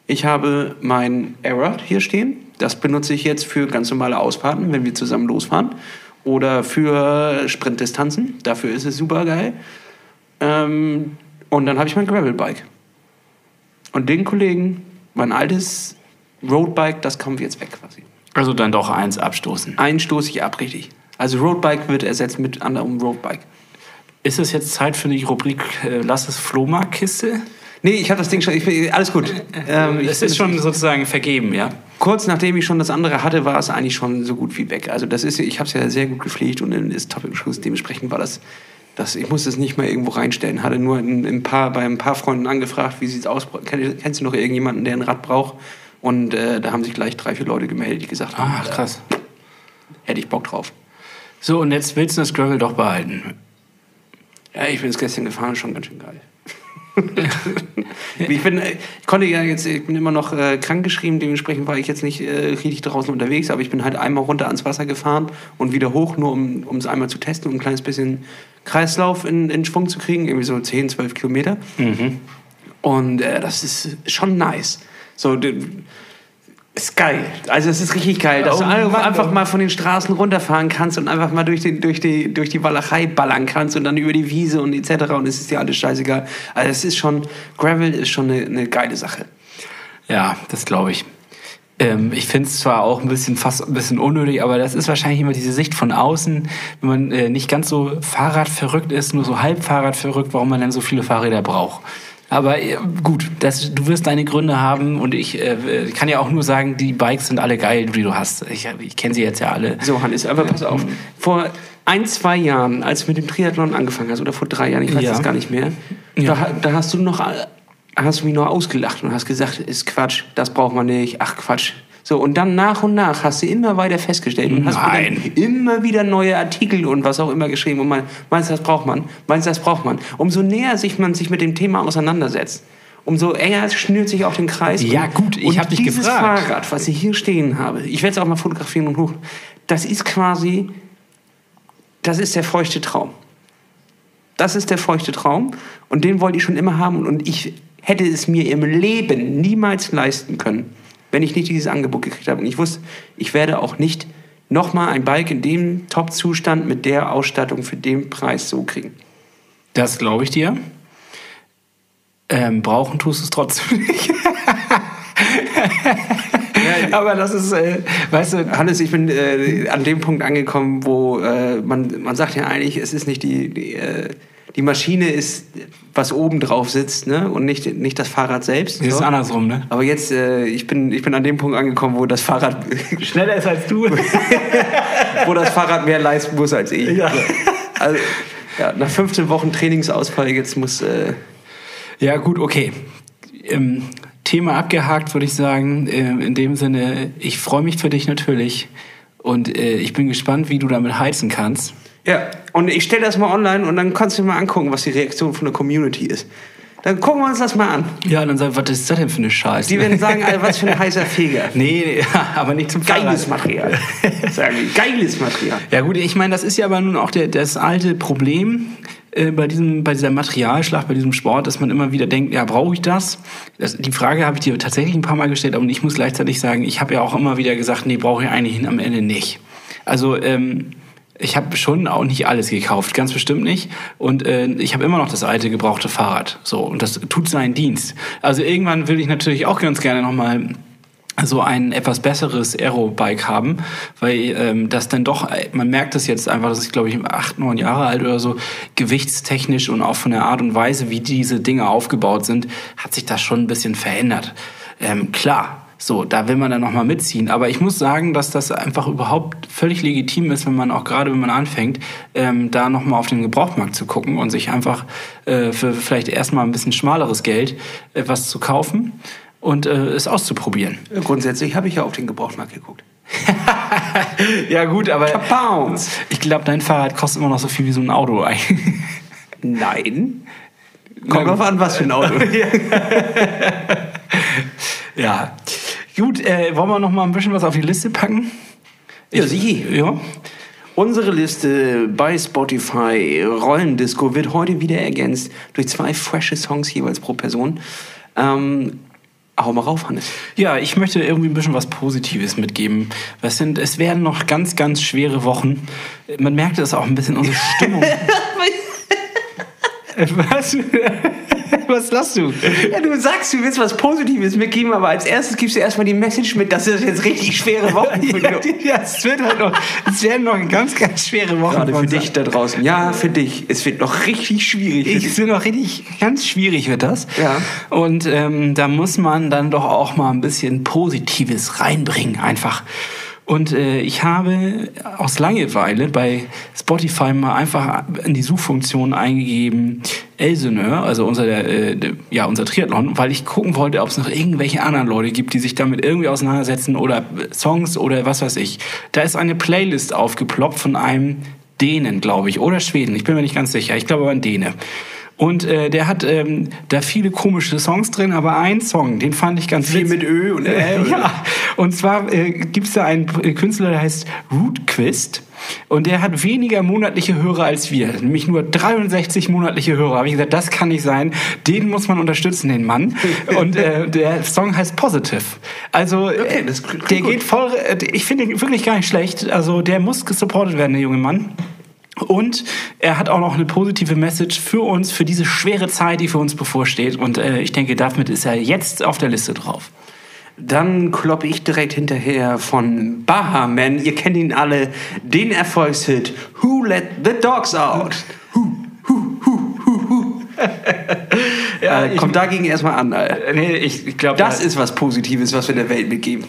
Ich habe mein Aerod hier stehen. Das benutze ich jetzt für ganz normale Ausfahrten, wenn wir zusammen losfahren. Oder für Sprintdistanzen. Dafür ist es super geil. Ähm, und dann habe ich mein Gravelbike. Und den Kollegen, mein altes Roadbike, das kommt jetzt weg quasi. Also dann doch eins abstoßen. Einen stoße ich ab, richtig. Also Roadbike wird ersetzt mit anderem Roadbike. Ist es jetzt Zeit für die Rubrik äh, Lass es Flohmarktkiste? Nee, ich habe das Ding schon. Ich, alles gut. Ähm, Es ist schon sozusagen vergeben, ja? kurz nachdem ich schon das andere hatte, war es eigentlich schon so gut wie weg. Also das ist, ich habe es ja sehr gut gepflegt und ist top im Schuss. Dementsprechend war das, das, ich musste es nicht mal irgendwo reinstellen. Hatte nur ein, ein paar, bei ein paar Freunden angefragt, wie sieht's aus? Kenn, kennst du noch irgendjemanden, der ein Rad braucht? Und äh, da haben sich gleich drei, vier Leute gemeldet, die gesagt haben, Ach, krass. äh, hätte ich Bock drauf. So, und jetzt willst du das Gravel doch behalten. Ja, ich bin es gestern gefahren, schon ganz schön geil. <laughs> ich, bin, ich konnte ja jetzt, ich bin immer noch äh, krankgeschrieben, dementsprechend war ich jetzt nicht äh, richtig draußen unterwegs, aber ich bin halt einmal runter ans Wasser gefahren und wieder hoch, nur um um es einmal zu testen und ein kleines bisschen Kreislauf in, in Schwung zu kriegen, irgendwie so 10, 12 Kilometer. Und äh, das ist schon nice. So, ist geil. Also es ist richtig geil, dass Oh du einfach- Mann, einfach oh. mal von den Straßen runterfahren kannst und einfach mal durch, den, durch, die, durch die Walachei ballern kannst und dann über die Wiese und etc. Und es ist dir alles scheißegal. Also es ist schon, Gravel ist schon eine, eine geile Sache. Ja, das glaube ich. Ähm, ich finde es zwar auch ein bisschen fast ein bisschen unnötig, aber das ist wahrscheinlich immer diese Sicht von außen, wenn man äh, nicht ganz so Fahrradverrückt ist, nur so halb Fahrradverrückt, warum man dann so viele Fahrräder braucht. Aber äh, gut, das, du wirst deine Gründe haben und ich äh, kann ja auch nur sagen, die Bikes sind alle geil, die du hast. Ich, ich kenne sie jetzt ja alle. So, Hannes, aber pass auf. Vor ein, zwei Jahren, als du mit dem Triathlon angefangen hast, oder vor drei Jahren, ich weiß Ja. es gar nicht mehr, Ja. da, da hast du noch hast du mich noch ausgelacht und hast gesagt, ist Quatsch, das braucht man nicht, ach Quatsch. So, und dann nach und nach hast du immer weiter festgestellt und hast immer wieder neue Artikel und was auch immer geschrieben und man, meinst du, das braucht man, meinst du, das braucht man. Umso näher sich man sich mit dem Thema auseinandersetzt, umso enger schnürt sich auch den Kreis. Ja, gut, ich und hab dich dieses gefragt. Fahrrad, was ich hier stehen habe, ich werde es auch mal fotografieren und hoch, das ist quasi, das ist der feuchte Traum. Das ist der feuchte Traum und den wollte ich schon immer haben und ich hätte es mir im Leben niemals leisten können, wenn ich nicht dieses Angebot gekriegt habe. Und ich wusste, ich werde auch nicht nochmal ein Bike in dem Top-Zustand mit der Ausstattung für den Preis so kriegen. Das glaube ich dir. Ähm, brauchen tust du es trotzdem <laughs> nicht. Aber das ist, äh, weißt du, Hannes, ich bin äh, an dem Punkt angekommen, wo äh, man, man sagt ja eigentlich, es ist nicht die, die, äh, die Maschine ist, was oben drauf sitzt, ne? Und nicht, nicht das Fahrrad selbst. ist So. andersrum, ne? Aber jetzt, äh, ich, bin, ich bin an dem Punkt angekommen, wo das Fahrrad, <laughs> Schneller ist als du. <laughs> wo das Fahrrad mehr leisten muss als ich. Ja. Also, ja, nach 15 Wochen Trainingsausfall jetzt muss. Äh, Ja, gut, okay. Ähm, Thema abgehakt, würde ich sagen. Äh, in dem Sinne, ich freue mich für dich natürlich und äh, ich bin gespannt, wie du damit heizen kannst. Ja, und ich stelle das mal online und dann kannst du dir mal angucken, was die Reaktion von der Community ist. Dann gucken wir uns das mal an. Ja, dann sagen, was ist das denn für eine Scheiße? Die werden sagen, Alter, was für ein heißer Feger. <laughs> Nee, <laughs> aber nicht zum Geiles Fahrrad. Material. Sagen die, geiles Material. Ja gut, ich meine, das ist ja aber nun auch der, das alte Problem äh, bei, diesem, bei dieser Materialschlacht, bei diesem Sport, dass man immer wieder denkt, ja, brauche ich das? das? Die Frage habe ich dir tatsächlich ein paar Mal gestellt, aber ich muss gleichzeitig sagen, ich habe ja auch immer wieder gesagt, nee, brauche ich eigentlich am Ende nicht. Also ähm, ich habe schon auch nicht alles gekauft, ganz bestimmt nicht. Und äh, ich habe immer noch das alte gebrauchte Fahrrad. So und das tut seinen Dienst. Also irgendwann will ich natürlich auch ganz gerne noch mal so ein etwas besseres Aero-Bike haben, weil ähm, das dann doch, man merkt das jetzt einfach, das ist glaube ich acht, neun Jahre alt oder so, gewichtstechnisch und auch von der Art und Weise, wie diese Dinge aufgebaut sind, hat sich das schon ein bisschen verändert. Ähm, klar, so, da will man dann nochmal mitziehen. Aber ich muss sagen, dass das einfach überhaupt völlig legitim ist, wenn man auch gerade, wenn man anfängt, ähm, da nochmal auf den Gebrauchtmarkt zu gucken und sich einfach äh, für vielleicht erstmal ein bisschen schmaleres Geld etwas zu kaufen und äh, es auszuprobieren. Grundsätzlich habe ich ja auf den Gebrauchtmarkt geguckt. <laughs> Ja gut, aber Pounds. ich glaube, dein Fahrrad kostet immer noch so viel wie so ein Auto eigentlich. Nein. Kommt drauf an, was für ein Auto. <laughs> ja. Gut, äh, wollen wir noch mal ein bisschen was auf die Liste packen? Ja, sicher. Ja. Unsere Liste bei Spotify Rollendisco wird heute wieder ergänzt durch zwei frische Songs jeweils pro Person. Ähm, hau mal rauf, Hannes. Ja, ich möchte irgendwie ein bisschen was Positives mitgeben. Was sind, es werden noch ganz, ganz schwere Wochen. Man merkt es auch ein bisschen unsere <laughs> Stimmung. <laughs> was? <laughs> was lachst du? Ja, du sagst, du willst was Positives mitgeben, aber als erstes gibst du erstmal die Message mit, dass das jetzt richtig schwere Wochen für <laughs> Ja, ja, es wird halt noch, es werden noch ganz, ganz schwere Wochen. Gerade für dich da draußen. Ja, für dich. Es wird noch richtig schwierig. Es wird noch richtig, ganz schwierig wird das. Ja. Und ähm, da muss man dann doch auch mal ein bisschen Positives reinbringen, einfach. Und äh, ich habe aus Langeweile bei Spotify mal einfach in die Suchfunktion eingegeben Elseneur, also unser, äh, ja, unser Triathlon, weil ich gucken wollte, ob es noch irgendwelche anderen Leute gibt, die sich damit irgendwie auseinandersetzen oder äh, Songs oder was weiß ich. Da ist eine Playlist aufgeploppt von einem Dänen, glaube ich, oder Schweden, ich bin mir nicht ganz sicher, ich glaube aber ein Däne. Und äh, der hat ähm, da viele komische Songs drin, aber ein Song, den fand ich ganz Viel witzig. mit Ö und Ä. <laughs> oder? Ja, und zwar äh, gibt's da einen äh, Künstler, der heißt Rootquist. Und der hat weniger monatliche Hörer als wir, nämlich nur 63 monatliche Hörer. Habe ich gesagt, das kann nicht sein. Den muss man unterstützen, den Mann. Und äh, der Song heißt Positive. Also Okay, äh, klingt der gut. geht voll. Äh, ich finde ihn wirklich gar nicht schlecht. Also der muss gesupportet werden, der junge Mann. Und er hat auch noch eine positive Message für uns, für diese schwere Zeit, die für uns bevorsteht. Und äh, ich denke, damit ist er jetzt auf der Liste drauf. Dann kloppe ich direkt hinterher von Bahaman. Ihr kennt ihn alle. Den Erfolgshit Who Let the Dogs Out? Ja, Äh, kommt dagegen erstmal an. Alter. Nee, ich, ich glaube, Das ist was Positives, was wir der Welt mitgeben.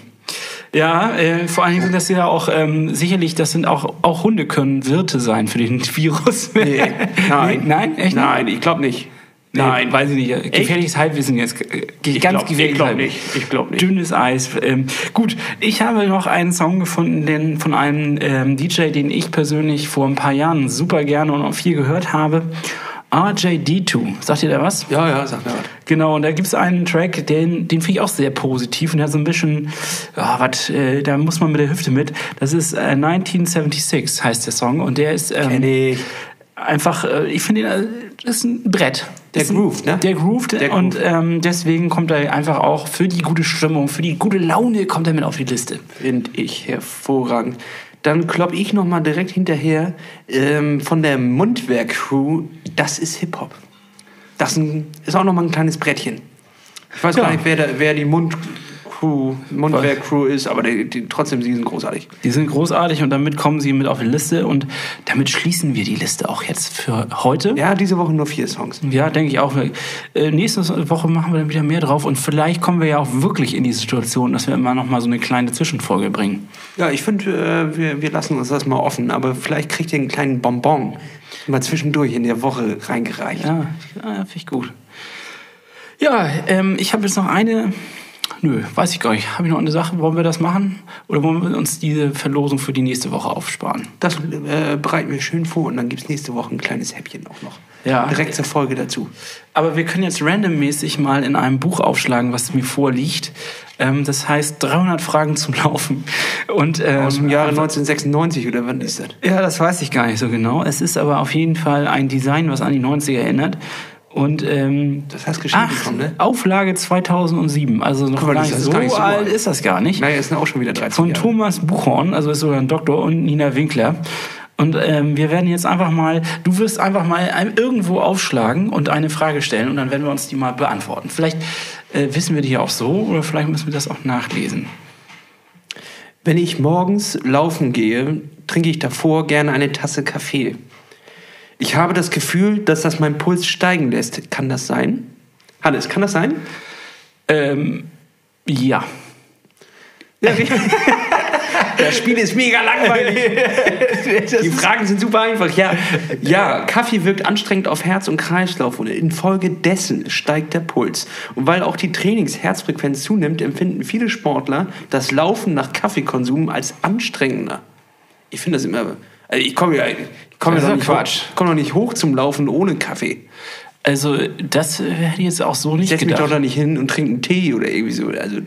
Ja, äh, vor allen Dingen sind das ja auch ähm, sicherlich, das sind auch auch Hunde können Wirte sein für den <laughs> Virus. Nee, nein. Nee, nein, echt? Nein, ich glaube nicht. Nee, Nein. weiß ich nicht. Gefährliches Halbwissen jetzt. Äh, Ich Ganz glaub- ich glaub Halbwissen. nicht. Ich glaub nicht. Dünnes Eis. Ähm, gut, ich habe noch einen Song gefunden, den von einem ähm, DJ, den ich persönlich vor ein paar Jahren super gerne und auch viel gehört habe. RJD2. Sagt ihr da was? Ja, ja, sag mir was. Genau, und da gibt's einen Track, den, den finde ich auch sehr positiv und der hat so ein bisschen, ja, was, äh, da muss man mit der Hüfte mit. Das ist äh, 1976 heißt der Song und der ist ähm, ich. einfach, äh, ich finde, ihn, äh, das ist ein Brett. Der grooved, ne? Der grooved Der und ähm, deswegen kommt er einfach auch für die gute Stimmung, für die gute Laune kommt er mit auf die Liste. Finde ich hervorragend. Dann klopp ich noch mal direkt hinterher ähm, von der Mundwerk-Crew. Das ist Hip-Hop. Das ist auch noch mal ein kleines Brettchen. Ich weiß Ja. gar nicht, wer, da, wer die Mund-Crew, Mundwerk-Crew ist, aber die, die, trotzdem, sie sind großartig. Die sind großartig und damit kommen sie mit auf die Liste und damit schließen wir die Liste auch jetzt für heute. Ja, diese Woche nur vier Songs. Ja, denke ich auch. Äh, nächste Woche machen wir dann wieder mehr drauf und vielleicht kommen wir ja auch wirklich in die Situation, dass wir immer noch mal so eine kleine Zwischenfolge bringen. Ja, ich finde, äh, wir, wir lassen uns das mal offen, aber vielleicht kriegt ihr einen kleinen Bonbon mal zwischendurch in der Woche reingereicht. Ja, ja finde ich gut. Ja, ähm, ich habe jetzt noch eine. Nö, weiß ich gar nicht. Habe ich noch eine Sache? Wollen wir das machen? Oder wollen wir uns diese Verlosung für die nächste Woche aufsparen? Das äh, bereiten wir schön vor und dann gibt es nächste Woche ein kleines Häppchen auch noch. Ja. Direkt zur Folge dazu. Aber wir können jetzt randommäßig mal in einem Buch aufschlagen, was mir vorliegt. Ähm, das heißt 300 Fragen zum Laufen. Und, ähm, Aus dem Jahre 1996 oder wann ist das? Ja, das weiß ich gar nicht so genau. Es ist aber auf jeden Fall ein Design, was an die 90er erinnert. Und ähm, Das heißt geschenkt ach, bekommen, ne? Auflage 2007. Also noch Guck mal, das nicht ist so, gar nicht so alt ist das gar nicht. Naja, ist auch schon wieder 13 Von Jahre. Thomas Buchhorn, also ist sogar ein Doktor, und Nina Winkler. Und ähm, wir werden jetzt einfach mal, du wirst einfach mal irgendwo aufschlagen und eine Frage stellen und dann werden wir uns die mal beantworten. Vielleicht äh, wissen wir die auch so oder vielleicht müssen wir das auch nachlesen. Wenn ich morgens laufen gehe, trinke ich davor gerne eine Tasse Kaffee. Ich habe das Gefühl, dass das meinen Puls steigen lässt. Kann das sein? Hannes, kann das sein? Ähm, ja. <laughs> Das Spiel ist mega langweilig. <laughs> Die Fragen sind super einfach. Ja, ja, Kaffee wirkt anstrengend auf Herz und Kreislauf und infolgedessen steigt der Puls. Und weil auch die Trainingsherzfrequenz zunimmt, empfinden viele Sportler das Laufen nach Kaffeekonsum als anstrengender. Ich finde das immer. Also ich komme ja, ich komme Das ist doch nicht doch hoch, Quatsch. komm doch nicht hoch zum Laufen ohne Kaffee. Also das äh, hätte ich jetzt auch so Ich nicht setze mich doch gedacht. da nicht hin und trinke einen Tee oder irgendwie so. Also,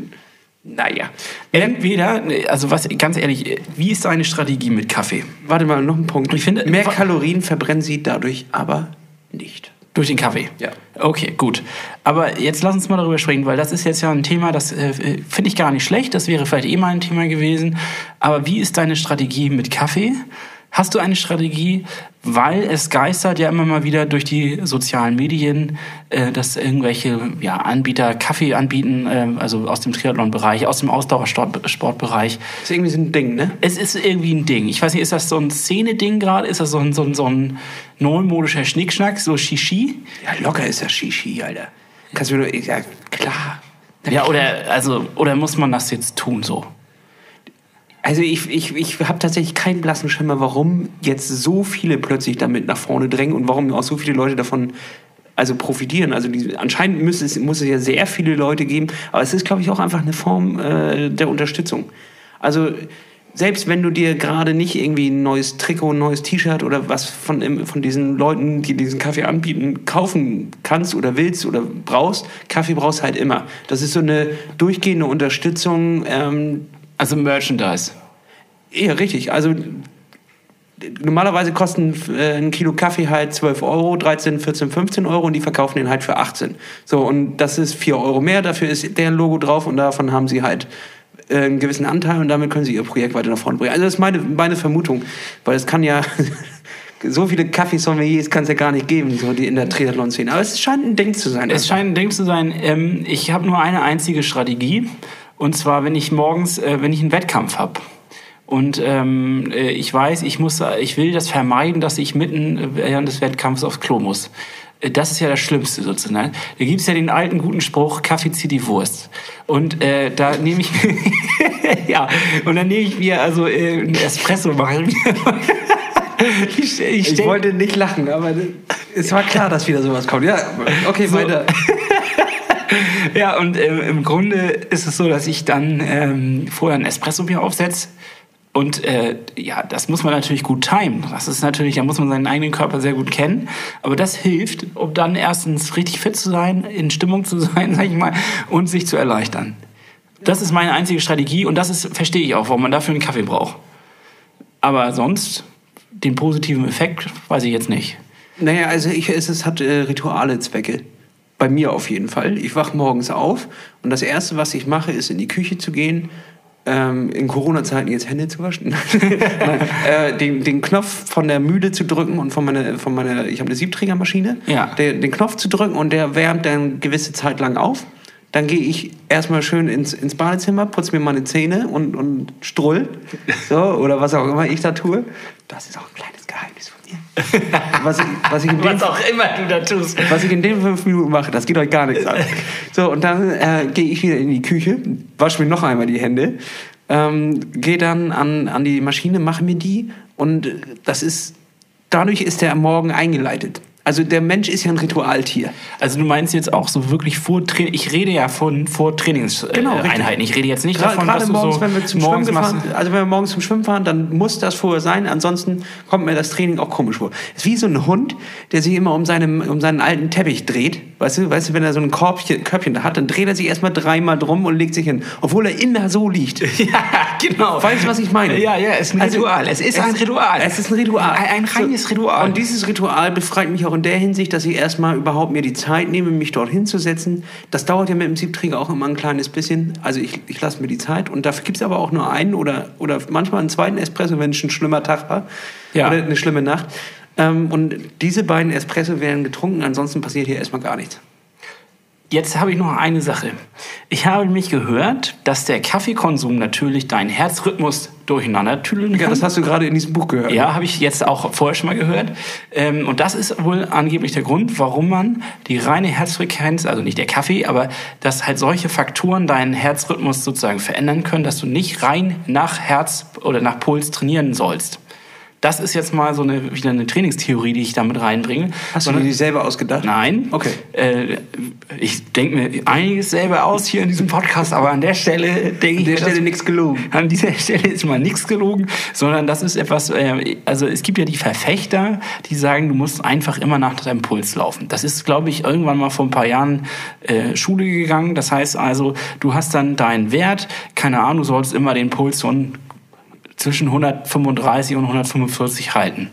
naja. Entweder, also was, ganz ehrlich, wie ist deine Strategie mit Kaffee? Warte mal, noch ein Punkt. Ich finde- Mehr Kalorien verbrennen sie dadurch aber nicht. Durch den Kaffee? Ja. Okay, gut. Aber jetzt lass uns mal darüber sprechen, weil das ist jetzt ja ein Thema, das äh, finde ich gar nicht schlecht. Das wäre vielleicht eh mal ein Thema gewesen. Aber wie ist deine Strategie mit Kaffee? Hast du eine Strategie, weil es geistert ja immer mal wieder durch die sozialen Medien, äh, dass irgendwelche ja, Anbieter Kaffee anbieten, äh, also aus dem Triathlon-Bereich, aus dem Ausdauersportbereich. ist irgendwie so ein Ding, ne? Es ist irgendwie ein Ding. Ich weiß nicht, ist das so ein Szene-Ding gerade? Ist das so ein, so ein, so ein neumodischer Schnickschnack, so Shishi? Ja, locker ist das Shishi, Alter. Kannst du mir nur, ja, klar. Ja, oder, also, oder muss man das jetzt tun so? Also ich, ich, ich habe tatsächlich keinen blassen Schimmer, warum jetzt so viele plötzlich damit nach vorne drängen und warum auch so viele Leute davon also profitieren. Also die, anscheinend muss es, muss es ja sehr viele Leute geben, aber es ist, glaube ich, auch einfach eine Form äh, der Unterstützung. Also selbst wenn du dir gerade nicht irgendwie ein neues Trikot, ein neues T-Shirt oder was von, von diesen Leuten, die diesen Kaffee anbieten, kaufen kannst oder willst oder brauchst, Kaffee brauchst halt immer. Das ist so eine durchgehende Unterstützung ähm, Also Merchandise. ja, richtig. Also normalerweise kosten äh, ein Kilo Kaffee halt 12 Euro, 13, 14, 15 Euro und die verkaufen den halt für 18. So, und das ist 4 Euro mehr, dafür ist deren Logo drauf und davon haben sie halt äh, einen gewissen Anteil und damit können sie ihr Projekt weiter nach vorne bringen. Also das ist meine, meine Vermutung, weil es kann ja... <laughs> So viele Kaffeesommeliers kann es ja gar nicht geben, so die in der Triathlon-Szene. Aber es scheint ein Ding zu sein. Es scheint ein Ding zu sein, ähm, ich habe nur eine einzige Strategie. Und zwar, wenn ich morgens, äh, wenn ich einen Wettkampf habe. Und ähm, äh, ich weiß, ich muss, ich will das vermeiden, dass ich mitten äh, während des Wettkampfs aufs Klo muss. Äh, Das ist ja das Schlimmste sozusagen. Da gibt's ja den alten guten Spruch, Kaffee zieht die Wurst. Und äh, da nehme ich <laughs> ja, und dann nehme ich mir also äh, einen Espresso machen. <laughs> ich, ich ich wollte nicht lachen, aber es war klar, dass wieder sowas kommt. Ja, okay, So. weiter. <laughs> <laughs> Ja, und ähm, im Grunde ist es so, dass ich dann ähm, vorher ein Espresso mir aufsetze. Und äh, ja, das muss man natürlich gut timen. Das ist natürlich, da muss man seinen eigenen Körper sehr gut kennen. Aber das hilft, um dann erstens richtig fit zu sein, in Stimmung zu <laughs> sein, sag ich mal, und sich zu erleichtern. Das ist meine einzige Strategie und das ist, verstehe ich auch, warum man dafür einen Kaffee braucht. Aber sonst, den positiven Effekt, weiß ich jetzt nicht. Naja, also ich, es, es hat äh, rituale Zwecke. Bei mir auf jeden Fall. Ich wach morgens auf und das Erste, was ich mache, ist in die Küche zu gehen, ähm, in Corona-Zeiten jetzt Hände zu waschen, <laughs> Nein, äh, den, den Knopf von der Mühle zu drücken und von meiner, von meiner ich habe eine Siebträgermaschine, Ja. der, den Knopf zu drücken und der wärmt dann eine gewisse Zeit lang auf. Dann gehe ich erstmal schön ins, ins Badezimmer, putze mir meine Zähne und, und strull. So, oder was auch immer ich da tue. Das ist auch ein kleines Geheimnis. Was ich, was ich in dem auch immer du da tust. was ich in den fünf Minuten mache, das geht euch gar nichts an. <laughs> So, und dann äh, gehe ich wieder in die Küche, wasche mir noch einmal die Hände, ähm, gehe dann an, an die Maschine, mache mir die und äh, das ist, dadurch ist der Morgen eingeleitet. Also der Mensch ist ja ein Ritualtier. Also du meinst jetzt auch so wirklich vor Training. Ich rede ja von vor Trainingseinheiten. Genau, richtig. ich rede jetzt nicht Gra- davon, dass du morgens, so wenn wir zum morgens Schwimmen fahren, also wenn wir morgens zum Schwimmen fahren, dann muss das vorher sein. Ansonsten kommt mir das Training auch komisch vor. ist wie so ein Hund, der sich immer um, seinem, um seinen alten Teppich dreht. Weißt du, weißt du, wenn er so ein Korbchen, Körbchen da hat, dann dreht er sich erstmal dreimal drum und legt sich hin, obwohl er immer so liegt. <laughs> Ja, genau. Weißt du, was ich meine? Ja, ja, es ist ein Also, Ritual. Es ist ein Ritual. Es ist ein Ritual. Ein, ein reines Ritual. Und dieses Ritual befreit mich auch in der Hinsicht, dass ich erstmal überhaupt mir die Zeit nehme, mich dort hinzusetzen. Das dauert ja mit dem Siebträger auch immer ein kleines bisschen. Also ich, ich lasse mir die Zeit. Und dafür gibt es aber auch nur einen oder, oder manchmal einen zweiten Espresso, wenn es ein schlimmer Tag war. Ja. Oder eine schlimme Nacht. Ähm, und diese beiden Espresso werden getrunken, ansonsten passiert hier erstmal gar nichts. Jetzt habe ich noch eine Sache. Ich habe nämlich gehört, dass der Kaffeekonsum natürlich deinen Herzrhythmus durcheinander tüdeln kann. Ja, das hast du gerade in diesem Buch gehört. Ja, habe ich jetzt auch vorher schon mal gehört. Ähm, und das ist wohl angeblich der Grund, warum man die reine Herzfrequenz, also nicht der Kaffee, aber dass halt solche Faktoren deinen Herzrhythmus sozusagen verändern können, dass du nicht rein nach Herz oder nach Puls trainieren sollst. Das ist jetzt mal so eine, wieder eine Trainingstheorie, die ich damit reinbringe. Hast du Sondern- dir die selber ausgedacht? Nein. Okay. Äh, ich denke mir einiges selber aus hier in diesem Podcast, aber an der Stelle denke ich der mir, Stelle nichts gelogen. An dieser Stelle ist mal nichts gelogen, sondern das ist etwas, äh, also es gibt ja die Verfechter, die sagen, du musst einfach immer nach deinem Puls laufen. Das ist, glaube ich, irgendwann mal vor ein paar Jahren äh, Schule gegangen. Das heißt also, du hast dann deinen Wert, keine Ahnung, du sollst immer den Puls von zwischen 135 und 145 halten.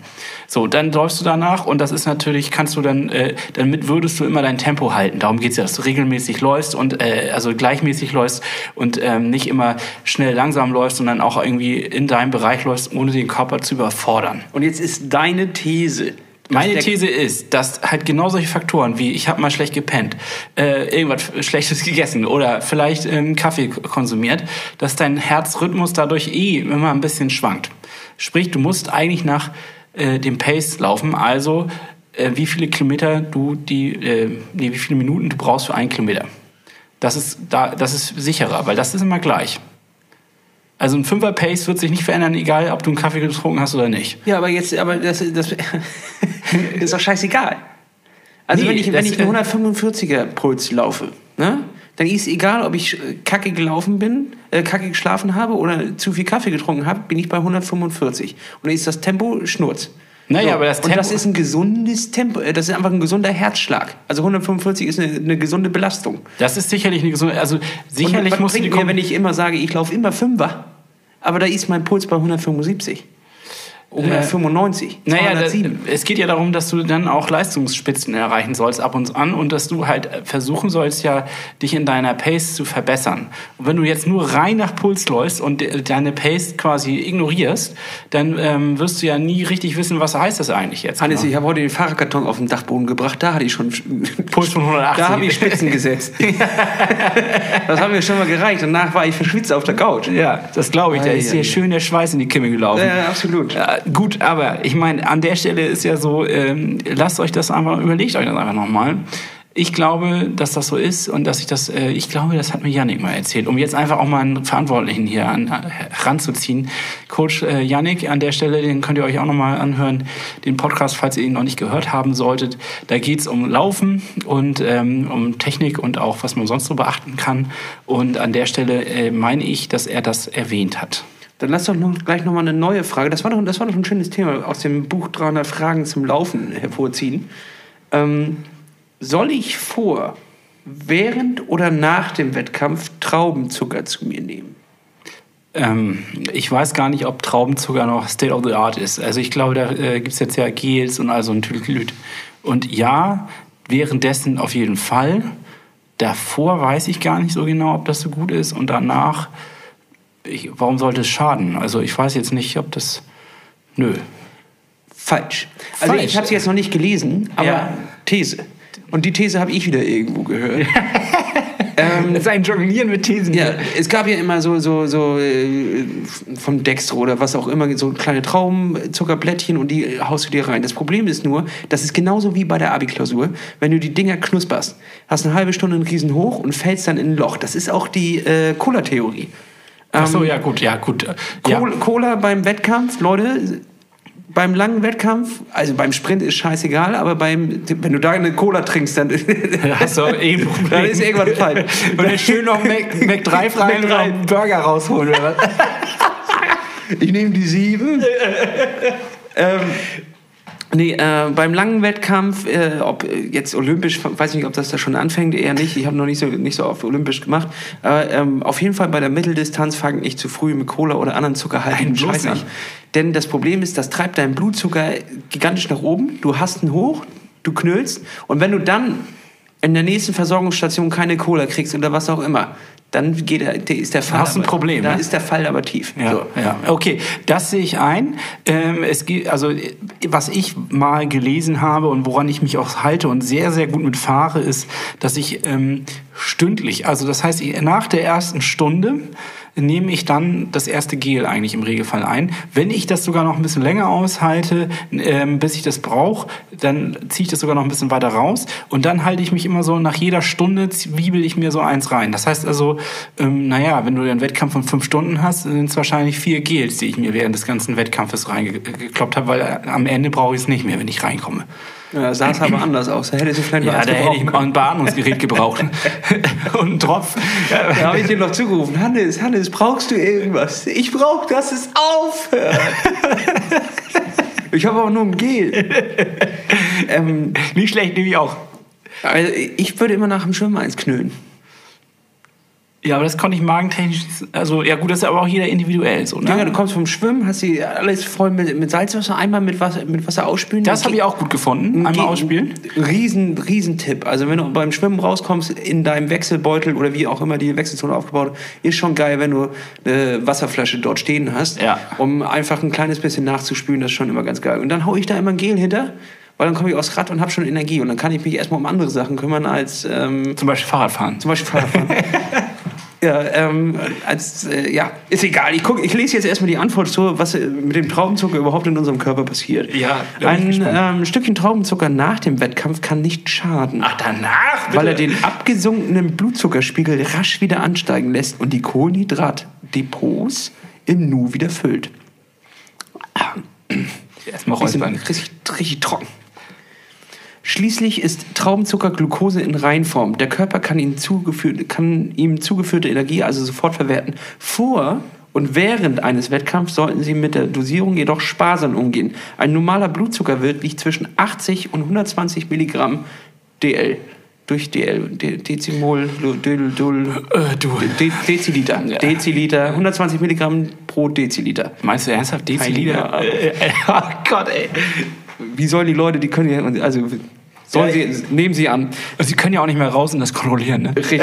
So, dann läufst du danach und das ist natürlich, kannst du dann, äh, damit würdest du immer dein Tempo halten. Darum geht's ja, dass du regelmäßig läufst und äh, also gleichmäßig läufst und ähm, nicht immer schnell langsam läufst, sondern auch irgendwie in deinem Bereich läufst, ohne den Körper zu überfordern. Und jetzt ist deine These. Meine These ist, dass halt genau solche Faktoren wie ich habe mal schlecht gepennt, äh, irgendwas <laughs> Schlechtes gegessen oder vielleicht ähm, Kaffee konsumiert, dass dein Herzrhythmus dadurch eh immer ein bisschen schwankt. Sprich, du musst eigentlich nach äh, dem Pace laufen, also äh, wie viele Kilometer du die, äh, nee, wie viele Minuten du brauchst für einen Kilometer. Das ist da, das ist sicherer, weil das ist immer gleich. Also ein Fünfer Pace wird sich nicht verändern, egal ob du einen Kaffee getrunken hast oder nicht. Ja, aber jetzt, aber das, das <laughs> ist doch scheißegal. Also Nee, wenn ich, wenn ich einen äh, 145er Puls laufe, ne? Dann ist egal, ob ich äh, kacke gelaufen bin, äh, kacke geschlafen habe oder zu viel Kaffee getrunken habe, bin ich bei 145. Und dann ist das Tempo Schnurz. Naja, aber das Und das Tempo- ist ein gesundes Tempo, äh, das ist einfach ein gesunder Herzschlag. Also 145 ist eine, eine gesunde Belastung. Das ist sicherlich eine gesunde, also sicherlich mir, Kom- wenn ich immer sage, ich laufe immer Fünfer, aber da ist mein Puls bei 175. 195, Naja, da, 207. es geht ja darum, dass du dann auch Leistungsspitzen erreichen sollst ab und an und dass du halt versuchen sollst, ja, dich in deiner Pace zu verbessern. Und wenn du jetzt nur rein nach Puls läufst und de- deine Pace quasi ignorierst, dann ähm, wirst du ja nie richtig wissen, was heißt das eigentlich jetzt. Hannes, genau. ich habe heute den Fahrradkarton auf den Dachboden gebracht. Da hatte ich schon <laughs> Puls von 180. Da habe ich Spitzen gesetzt. <laughs> das haben mir schon mal gereicht. Danach war ich verschwitzt auf der Couch. Ja, das glaube ich. Da ist dir schön der Schweiß in die Kimme gelaufen. Ja, absolut. Ja, gut, aber ich meine, an der Stelle ist ja so, ähm, lasst euch das einfach, überlegt euch das einfach nochmal. Ich glaube, dass das so ist und dass ich das, äh, ich glaube, das hat mir Yannick mal erzählt, um jetzt einfach auch mal einen Verantwortlichen hier an, heranzuziehen. Coach äh, Yannick, an der Stelle, den könnt ihr euch auch nochmal anhören, den Podcast, falls ihr ihn noch nicht gehört haben solltet. Da geht's um Laufen und ähm, um Technik und auch, was man sonst so beachten kann. Und an der Stelle äh, meine ich, dass er das erwähnt hat. Dann lass doch noch, gleich noch mal eine neue Frage. Das war doch, das war doch ein schönes Thema aus dem Buch 300 Fragen zum Laufen hervorziehen. Ähm, soll ich vor, während oder nach dem Wettkampf Traubenzucker zu mir nehmen? Ähm, ich weiß gar nicht, ob Traubenzucker noch State of the Art ist. Also ich glaube, da äh, gibt es jetzt ja Gels und also ein Tüdelüt. Und ja, währenddessen auf jeden Fall. Davor weiß ich gar nicht so genau, ob das so gut ist. Und danach, ich, warum sollte es schaden? Also ich weiß jetzt nicht, ob das... Nö. Falsch. Also Falsch. ich habe es jetzt noch nicht gelesen, aber Ja. These. Und die These habe ich wieder irgendwo gehört. <laughs> ähm, Das ist ein Jonglieren mit Thesen. Ja, es gab ja immer so, so, so äh, vom Dextro oder was auch immer, so kleine Traubenzuckerblättchen und die haust du dir rein. Das Problem ist nur, das ist genauso wie bei der Abi-Klausur. Wenn du die Dinger knusperst, hast eine halbe Stunde einen Riesen hoch und fällst dann in ein Loch. Das ist auch die äh, Cola-Theorie. Ach so, ja gut, ja gut. Ja. Cola, beim Wettkampf, Leute, beim langen Wettkampf, also beim Sprint ist scheißegal, aber beim, wenn du da eine Cola trinkst, dann <laughs> hast du eh ein Problem. dann ist irgendwann falsch. Und dann schön noch Mac, <laughs> Mac 3 fragen und einen Burger rausholen. Oder was? <laughs> Ich nehme die sieben. ähm, Nee, äh, beim langen Wettkampf, äh, ob jetzt olympisch, weiß nicht, ob das da schon anfängt, eher nicht. Ich habe noch nicht so, nicht so oft olympisch gemacht. Aber ähm, auf jeden Fall bei der Mitteldistanz fange ich zu früh mit Cola oder anderen zuckerhaltigen Scheiß an. Denn das Problem ist, das treibt deinen Blutzucker gigantisch nach oben. Du hast ihn hoch, du knüllst. Und wenn du dann in der nächsten Versorgungsstation keine Cola kriegst oder was auch immer, dann geht der, ist der Fall. Hast ein Problem. Da ne? ist der Fall aber tief. Ja, so. ja. Okay, das sehe ich ein. Ähm, es geht, also was ich mal gelesen habe und woran ich mich auch halte und sehr sehr gut mitfahre, ist, dass ich ähm, stündlich, also das heißt nach der ersten Stunde nehme ich dann das erste Gel eigentlich im Regelfall ein. Wenn ich das sogar noch ein bisschen länger aushalte, ähm, bis ich das brauche, dann ziehe ich das sogar noch ein bisschen weiter raus und dann halte ich mich immer so nach jeder Stunde zwiebel ich mir so eins rein. Das heißt also, ähm, naja, wenn du einen Wettkampf von fünf Stunden hast, sind es wahrscheinlich vier Gels, die ich mir während des ganzen Wettkampfes reingekloppt habe, weil äh, am Ende brauche ich es nicht mehr, wenn ich reinkomme. Ja, sah es aber anders aus. Da hätte sie vielleicht ja, da hätte ich ein Beatmungsgerät <laughs> gebraucht. <laughs> und einen Tropf. Ja, da habe ich dir noch zugerufen. Hannes, Hannes, brauchst du irgendwas? Ich brauche, dass es aufhört. <laughs> ich habe auch nur ein Gel. ähm, Nicht schlecht, nehme ich auch. Also ich würde immer nach dem Schwimmen eins knüllen. Ja, aber das konnte ich magentechnisch. Also, ja, gut, das ist aber auch jeder individuell so. Ne? Ja, du kommst vom Schwimmen, hast sie alles voll mit, mit Salzwasser, einmal mit Wasser, mit Wasser ausspülen. Das habe ich auch gut gefunden. Einmal ausspülen. Riesen, Riesentipp. Also, wenn du beim Schwimmen rauskommst, in deinem Wechselbeutel oder wie auch immer die Wechselzone aufgebaut ist, schon geil, wenn du eine Wasserflasche dort stehen hast, ja. um einfach ein kleines bisschen nachzuspülen. Das ist schon immer ganz geil. Und dann hau ich da immer ein Gel hinter weil dann komme ich aufs Rad und habe schon Energie und dann kann ich mich erstmal um andere Sachen kümmern als ähm, zum Beispiel Fahrradfahren. Zum Beispiel Fahrradfahren. <laughs> Ja, ähm, als, äh, ja, ist egal. Ich, guck, ich lese jetzt erstmal die Antwort zu, was äh, mit dem Traubenzucker überhaupt in unserem Körper passiert. Ja, Ein ähm, Stückchen Traubenzucker nach dem Wettkampf kann nicht schaden. Ach, danach? Bitte? Weil er den abgesunkenen Blutzuckerspiegel rasch wieder ansteigen lässt und die Kohlenhydratdepots im Nu wieder füllt. Erstmal räuspern. Richtig, richtig trocken. Schließlich ist Traubenzucker Glucose in Reinform. Der Körper kann, ihm zugeführte, Energie also sofort verwerten. Vor und während eines Wettkampfs sollten Sie mit der Dosierung jedoch sparsam umgehen. Ein normaler Blutzuckerwert liegt zwischen 80 und 120 Milligramm DL durch DL, De Dezimol, Dul, Dul, äh. De Deziliter. Ja. Deziliter, 120 Milligramm pro Deziliter. Meinst du ernsthaft Deziliter? Äh, <laughs> äh, oh Gott, ey. Wie sollen die Leute, die können ja, also Sollen ja, Sie, nehmen Sie an. Sie können ja auch nicht mehr raus und das kontrollieren, ne? Richtig.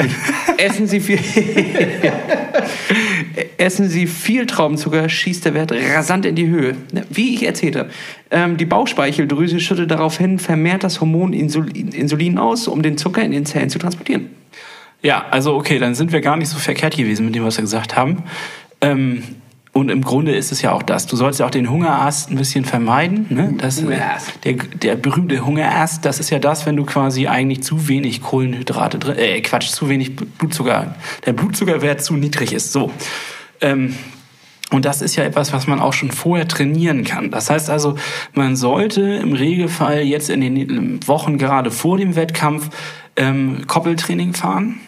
Essen Sie viel. <laughs> Essen Sie viel Traubenzucker, schießt der Wert rasant in die Höhe. Ne, wie ich erzählte, ähm, die Bauchspeicheldrüse schüttet daraufhin vermehrt das Hormon Insulin, Insulin aus, um den Zucker in den Zellen zu transportieren. Ja, also okay, dann sind wir gar nicht so verkehrt gewesen mit dem, was wir gesagt haben. Ähm, und im Grunde ist es ja auch das. Du sollst ja auch den Hungerast ein bisschen vermeiden. Ne? Das, der, der berühmte Hungerast, das ist ja das, wenn du quasi eigentlich zu wenig Kohlenhydrate drin, äh, Quatsch, zu wenig Blutzucker, der Blutzuckerwert zu niedrig ist. So. Ähm, und das ist ja etwas, was man auch schon vorher trainieren kann. Das heißt also, man sollte im Regelfall jetzt in den Wochen gerade vor dem Wettkampf ähm, Koppeltraining fahren.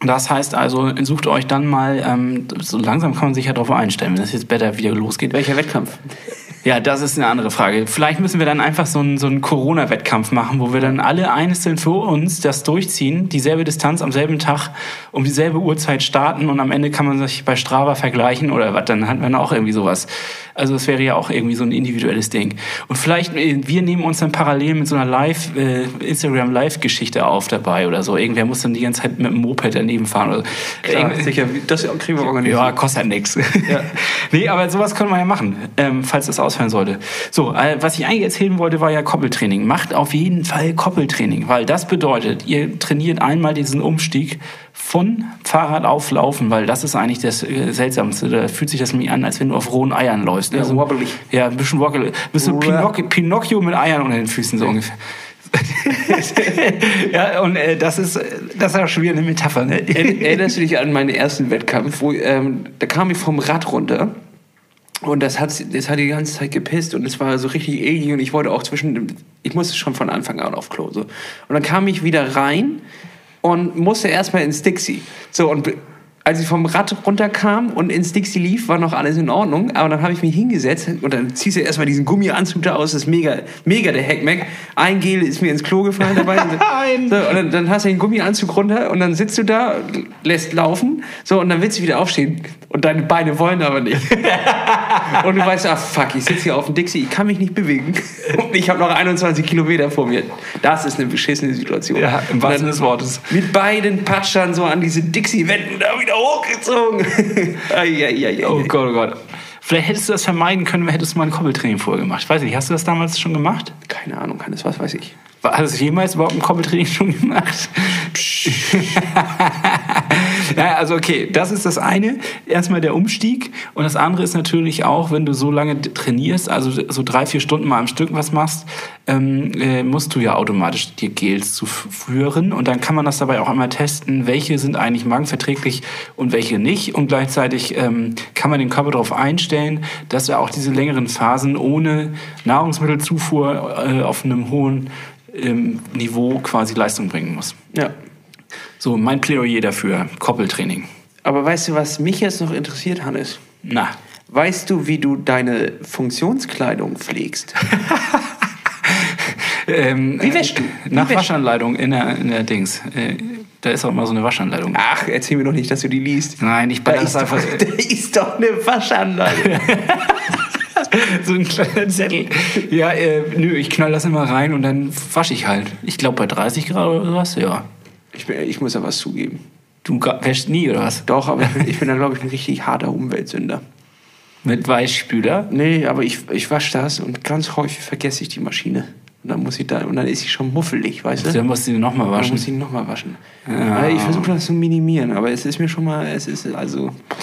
Das heißt also, sucht euch dann mal, ähm, so langsam kann man sich ja darauf einstellen, wenn es jetzt besser wieder losgeht. Welcher Wettkampf? Ja, das ist eine andere Frage. Vielleicht müssen wir dann einfach so einen, so einen Corona-Wettkampf machen, wo wir dann alle einzeln für uns das durchziehen, dieselbe Distanz am selben Tag um dieselbe Uhrzeit starten und am Ende kann man sich bei Strava vergleichen oder was, dann hat man auch irgendwie sowas. Also es wäre ja auch irgendwie so ein individuelles Ding. Und vielleicht, äh, wir nehmen uns dann parallel mit so einer Live, äh, Instagram-Live-Geschichte auf dabei oder so. Irgendwer muss dann die ganze Zeit mit dem Moped daneben fahren. Oder Klar, sicher, das kriegen wir organisiert. Ja, kostet nichts. Ja. <laughs> nee, aber sowas können wir ja machen, ähm, falls das ausfallen sollte. So, äh, was ich eigentlich erzählen wollte, war ja Koppeltraining. Macht auf jeden Fall Koppeltraining, weil das bedeutet, ihr trainiert einmal diesen Umstieg von Fahrrad auflaufen, weil das ist eigentlich das äh, Seltsamste. Da fühlt sich das nämlich an, als wenn du auf rohen Eiern läufst. Ja, also, wobbelig. Ja, ein bisschen wobbelig. Bist du Pinocchio mit Eiern unter den Füßen so ungefähr. <laughs> ja, und äh, das ist das ist auch schon wieder eine Metapher. Ne? Erinnerst du dich an meinen ersten Wettkampf, wo ähm, da kam ich vom Rad runter Und das hat, das hat die ganze Zeit gepisst und es war so richtig eklig und ich wollte auch zwischen, ich musste schon von Anfang an auf Klo. So. Und dann kam ich wieder rein und musste erstmal ins Dixie. So, und als ich vom Rad runterkam und ins Dixie lief, war noch alles in Ordnung. Aber dann habe ich mich hingesetzt und dann ziehst du erstmal diesen Gummianzug da aus. Das ist mega, mega der Hackmack. Ein Gel ist mir ins Klo gefallen dabei. <laughs> so, und dann, dann, hast du den Gummianzug runter und dann sitzt du da, lässt laufen. So, und dann willst du wieder aufstehen. Und deine Beine wollen aber nicht. <laughs> und du weißt, ach fuck, ich sitze hier auf dem Dixie, ich kann mich nicht bewegen. Und ich habe noch 21 Kilometer vor mir. Das ist eine beschissene Situation. Ja, im wahrsten des Wortes. Mit beiden Patschern so an diese Dixie-Wänden da wieder hochgezogen. <laughs> ai, ai, ai, oh Gott, oh Gott. Vielleicht hättest du das vermeiden können, hättest du mal ein Koppeltraining vorher gemacht. Weiß nicht, hast du das damals schon gemacht? Keine Ahnung, Hannes, was weiß ich. Hast du jemals überhaupt ein Koppeltraining <laughs> schon gemacht? Ja, also okay, das ist das eine. Erstmal der Umstieg. Und das andere ist natürlich auch, wenn du so lange trainierst, also so drei, vier Stunden mal am Stück was machst, ähm, äh, musst du ja automatisch dir Gels zuführen. Und dann kann man das dabei auch einmal testen, welche sind eigentlich magenverträglich und welche nicht. Und gleichzeitig ähm, kann man den Körper darauf einstellen, dass er auch diese längeren Phasen ohne Nahrungsmittelzufuhr äh, auf einem hohen ähm, Niveau quasi Leistung bringen muss. Ja. So, mein Plädoyer dafür, Koppeltraining. Aber weißt du, was mich jetzt noch interessiert, Hannes? Na. Weißt du, wie du deine Funktionskleidung pflegst? <laughs> ähm, wie wäschst du? Wie nach wäschst Waschanleitung in der, in der Dings. Äh, da ist auch immer so eine Waschanleitung. Ach, erzähl mir doch nicht, dass du die liest. Nein, ich da ist, einfach, doch, <laughs> da ist doch eine Waschanleitung. <laughs> so ein kleiner Zettel. Ja, äh, nö, ich knall das immer rein und dann wasche ich halt. Ich glaube bei 30 Grad oder sowas, ja. Ich, bin, ich muss ja was zugeben. Du wäschst nie, oder was? Doch, aber ich bin, ich bin da, glaube ich, ein <laughs> richtig harter Umweltsünder. Mit Weichspüler? Nee, aber ich, ich wasche das und ganz häufig vergesse ich die Maschine. Und dann muss ich da, und dann ist sie schon muffelig, weißt du? Dann musst du sie nochmal waschen. Dann muss ich nochmal waschen. Ja. Ich versuche das zu minimieren, aber es ist mir schon mal, es ist also. Boah.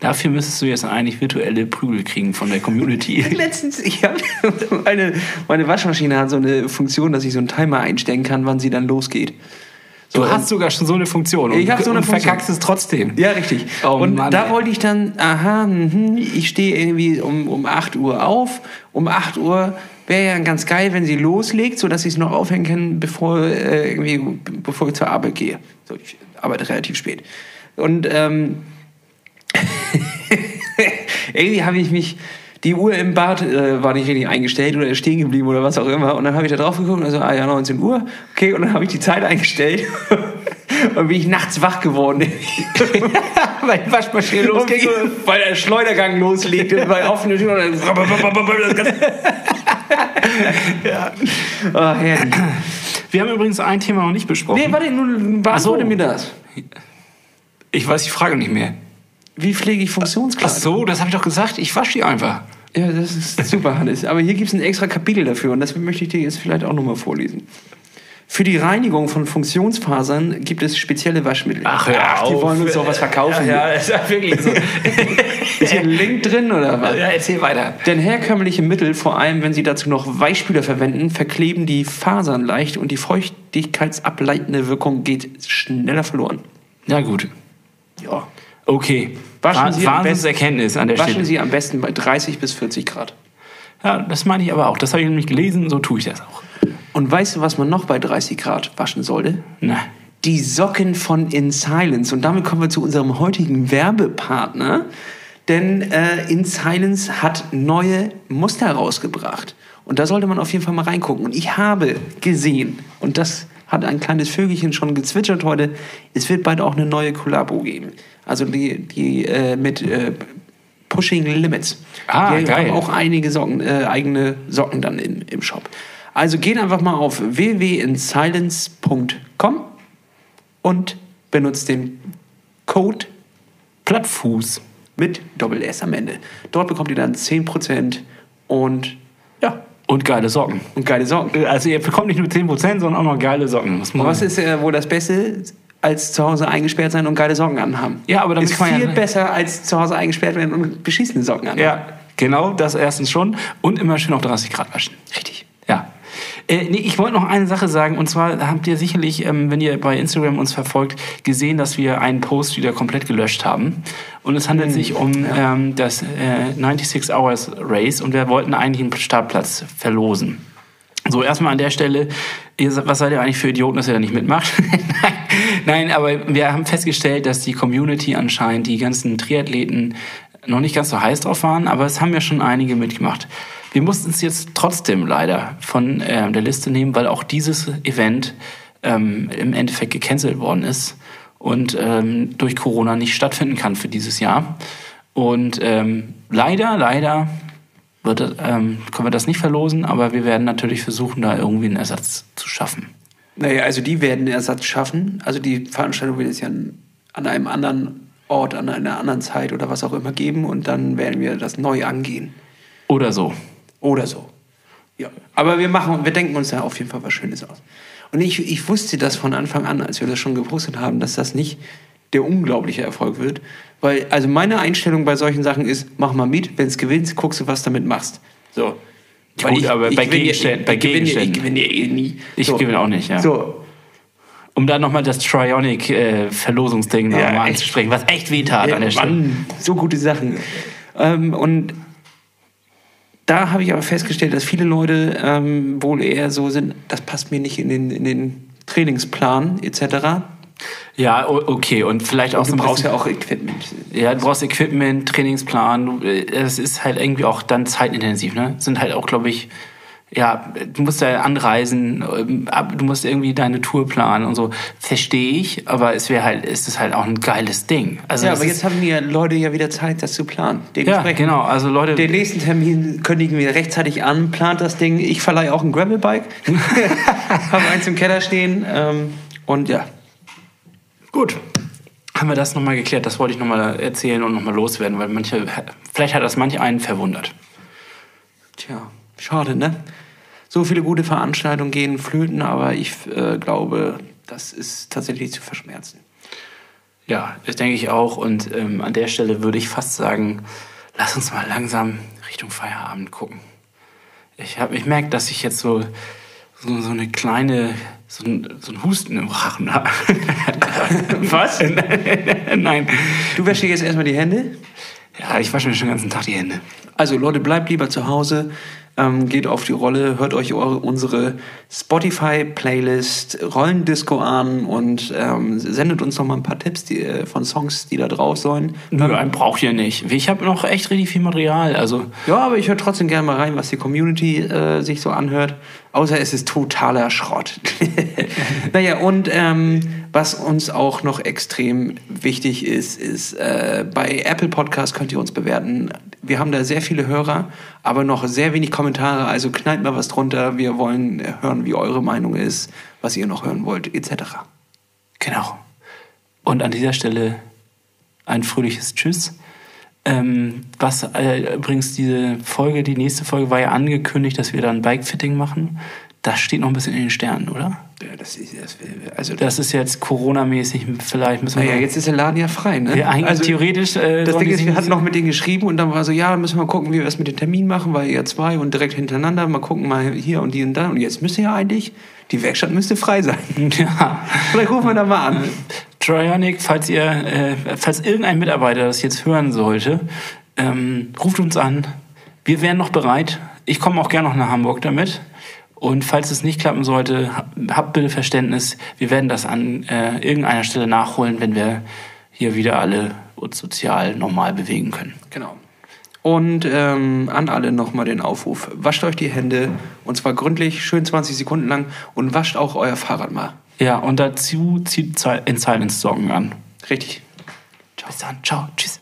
Dafür müsstest du jetzt eigentlich virtuelle Prügel kriegen von der Community. <laughs> Letztens, ich habe meine, meine Waschmaschine hat so eine Funktion, dass ich so einen Timer einstellen kann, wann sie dann losgeht. So, du hast sogar schon so eine Funktion. Und, ich habe so eine Funktion. verkackst es trotzdem. Ja, richtig. Oh, und Mann, da ey. wollte ich dann, aha, mh, ich stehe irgendwie um, um 8 Uhr auf. Um 8 Uhr wäre ja ganz geil, wenn sie loslegt, sodass ich es noch aufhängen kann, bevor, äh, irgendwie, bevor ich zur Arbeit gehe. So, ich arbeite relativ spät. Und ähm, <laughs> irgendwie habe ich mich die Uhr im Bad äh, war nicht richtig eingestellt oder ist stehen geblieben oder was auch immer. Und dann habe ich da drauf geguckt und also, ah ja, 19 Uhr. Okay, und dann habe ich die Zeit eingestellt. <laughs> und bin ich nachts wach geworden. <laughs> weil die Waschmaschine losging. weil der Schleudergang loslegt und bei offener Tür. <laughs> ja. Oh, herrlich. Wir haben übrigens ein Thema noch nicht besprochen. Nee, warte, nun beantworte so. mir das. Ich weiß die Frage nicht mehr. Wie pflege ich Funktionskleidung? Ach so, das habe ich doch gesagt. Ich wasche die einfach. Ja, das ist super, Hannes. Aber hier gibt es ein extra Kapitel dafür und das möchte ich dir jetzt vielleicht auch nochmal vorlesen. Für die Reinigung von Funktionsfasern gibt es spezielle Waschmittel. Ach, ja, Ach die wollen uns doch was verkaufen. Ja, ja ist ja wirklich so. <laughs> ist hier ein Link drin oder was? Ja, erzähl weiter. Denn herkömmliche Mittel, vor allem wenn sie dazu noch Weichspüler verwenden, verkleben die Fasern leicht und die feuchtigkeitsableitende Wirkung geht schneller verloren. Ja, gut. Ja. Okay. Waschen Sie Wahnsinnserkenntnis an der waschen Stelle. Sie am besten bei 30 bis 40 Grad. Ja, das meine ich aber auch. Das habe ich nämlich gelesen, so tue ich das auch. Und weißt du, was man noch bei 30 Grad waschen sollte? Na. Die Socken von In Silence. Und damit kommen wir zu unserem heutigen Werbepartner. Denn äh, In Silence hat neue Muster rausgebracht. Und da sollte man auf jeden Fall mal reingucken. Und ich habe gesehen, und das hat ein kleines Vögelchen schon gezwitschert heute, es wird bald auch eine neue Kollabo geben. Also die, die äh, mit äh, Pushing Limits. Ah, die geil. haben auch einige Socken, äh, eigene Socken dann in, im Shop. Also geht einfach mal auf www.insilence.com und benutzt den Code Plattfuß mit Doppel S am Ende. Dort bekommt ihr dann 10% und ja. Und geile Socken. Und geile Socken. Also ihr bekommt nicht nur 10%, sondern auch noch geile Socken. Was ist äh, wohl das Beste? Als zu Hause eingesperrt sein und geile Socken anhaben. Ja, aber das ist viel ja, besser als zu Hause eingesperrt werden und beschissene Socken anhaben. Ja, genau, das erstens schon. Und immer schön auf 30 Grad waschen. Richtig. Ja. Äh, nee, ich wollte noch eine Sache sagen. Und zwar habt ihr sicherlich, ähm, wenn ihr bei Instagram uns verfolgt, gesehen, dass wir einen Post wieder komplett gelöscht haben. Und es handelt sich um ähm, das äh, 96 Hours Race. Und wir wollten eigentlich einen Startplatz verlosen. So, erstmal an der Stelle, ihr, was seid ihr eigentlich für Idioten, dass ihr da nicht mitmacht? <laughs> Nein, Nein, aber wir haben festgestellt, dass die Community anscheinend, die ganzen Triathleten, noch nicht ganz so heiß drauf waren, aber es haben ja schon einige mitgemacht. Wir mussten es jetzt trotzdem leider von äh, der Liste nehmen, weil auch dieses Event ähm, im Endeffekt gecancelt worden ist und ähm, durch Corona nicht stattfinden kann für dieses Jahr. Und ähm, leider, leider wird, ähm, können wir das nicht verlosen, aber wir werden natürlich versuchen, da irgendwie einen Ersatz zu schaffen. Naja, also die werden einen Ersatz schaffen. Also die Veranstaltung wird es ja an einem anderen Ort, an einer anderen Zeit oder was auch immer geben und dann werden wir das neu angehen. Oder so. Oder so. Ja. Aber wir machen, wir denken uns da auf jeden Fall was Schönes aus. Und ich, ich wusste das von Anfang an, als wir das schon gepostet haben, dass das nicht der unglaubliche Erfolg wird. Weil, also meine Einstellung bei solchen Sachen ist, mach mal mit, wenn es gewinnst, guckst du, was damit machst. So. Weil Gut, aber bei Gegenständen, bei ich gewinne, Gegenständen. ich gewinne eh nie. Ich so. gewinne auch nicht, ja. So. Um da nochmal das Trionic-Verlosungsding Ja, nochmal anzusprechen, was echt wehtat an der Stelle. Mann, so gute Sachen. Ähm, und da habe ich aber festgestellt, dass viele Leute ähm, wohl eher so sind, das passt mir nicht in den, in den Trainingsplan etc. Ja, okay. Und vielleicht auch Du so ein brauchst bisschen, ja auch Equipment. Ja, du brauchst Equipment, Trainingsplan. äh, Es ist halt irgendwie auch dann zeitintensiv, ne? Sind halt auch, glaube ich, ja, du musst ja anreisen, ähm, du musst irgendwie deine Tour planen und so. Verstehe ich, aber es wäre halt, es ist halt auch ein geiles Ding. Also Ja, aber jetzt haben die Leute ja wieder Zeit, das zu planen. ja, genau. Also Leute, Den nächsten Termin kündigen wir rechtzeitig an, plant das Ding. Ich verleihe auch ein Gravelbike. <laughs> Habe eins im Keller stehen. Ähm, und ja, Gut. Haben wir das nochmal geklärt? Das wollte ich nochmal erzählen und nochmal loswerden, weil manche, vielleicht hat das manch einen verwundert. Tja, schade, ne? So viele gute Veranstaltungen gehen flöten, aber ich äh, glaube, das ist tatsächlich zu verschmerzen. Ja, das denke ich auch. Und ähm, an der Stelle würde ich fast sagen, lass uns mal langsam Richtung Feierabend gucken. Ich, hab, ich merke, dass ich jetzt so, so, so eine kleine, so ein, so ein Husten im Rachen habe. <laughs> Was? <laughs> Nein. Du wäschst dir jetzt erstmal die Hände. Ja, ich wasche mir schon den ganzen Tag die Hände. Also Leute, bleibt lieber zu Hause, ähm, geht auf die Rolle, hört euch eure, unsere Spotify-Playlist Rollendisco an und ähm, sendet uns noch mal ein paar Tipps die, äh, von Songs, die da drauf sollen. Nö, einen braucht ihr nicht. Ich habe noch echt richtig viel Material. Also, Ja, aber ich höre trotzdem gerne mal rein, was die Community äh, sich so anhört. Außer es ist totaler Schrott. <laughs> naja, und ähm, was uns auch noch extrem wichtig ist, ist, äh, bei Apple Podcast könnt ihr uns bewerten. Wir haben da sehr viele Hörer, aber noch sehr wenig Kommentare. Also knallt mal was drunter. Wir wollen hören, wie eure Meinung ist, was ihr noch hören wollt, etc. Genau. Und an dieser Stelle ein fröhliches Tschüss. Ähm, was äh, übrigens diese Folge, die nächste Folge war ja angekündigt, dass wir dann Bikefitting machen. Das steht noch ein bisschen in den Sternen, oder? Ja, das ist, das, also, Das ist jetzt Corona-mäßig, vielleicht müssen wir. naja, jetzt ist der Laden ja frei, ne? ja, eigentlich also, theoretisch. Äh, Das Ding ist, wir hatten noch mit denen geschrieben und dann war so, ja, müssen wir mal gucken, wie wir es mit dem Termin machen, weil ihr zwei und direkt hintereinander, mal gucken, mal hier und die und da. Und jetzt müsste ja eigentlich, die Werkstatt müsste frei sein. <laughs> Ja. Vielleicht rufen wir da mal an. Trionic, falls ihr, äh, falls irgendein Mitarbeiter das jetzt hören sollte, ähm, ruft uns an. Wir wären noch bereit. Ich komme auch gerne noch nach Hamburg damit. Und falls es nicht klappen sollte, hab- habt bitte Verständnis. Wir werden das an äh, irgendeiner Stelle nachholen, wenn wir hier wieder alle uns sozial normal bewegen können. Genau. Und ähm, an alle nochmal den Aufruf. Wascht euch die Hände und zwar gründlich, schön 20 Sekunden lang und wascht auch euer Fahrrad mal. Ja, und dazu zieht Zi- in Silence Socken an. Richtig. Bis dann. Ciao. Tschüss.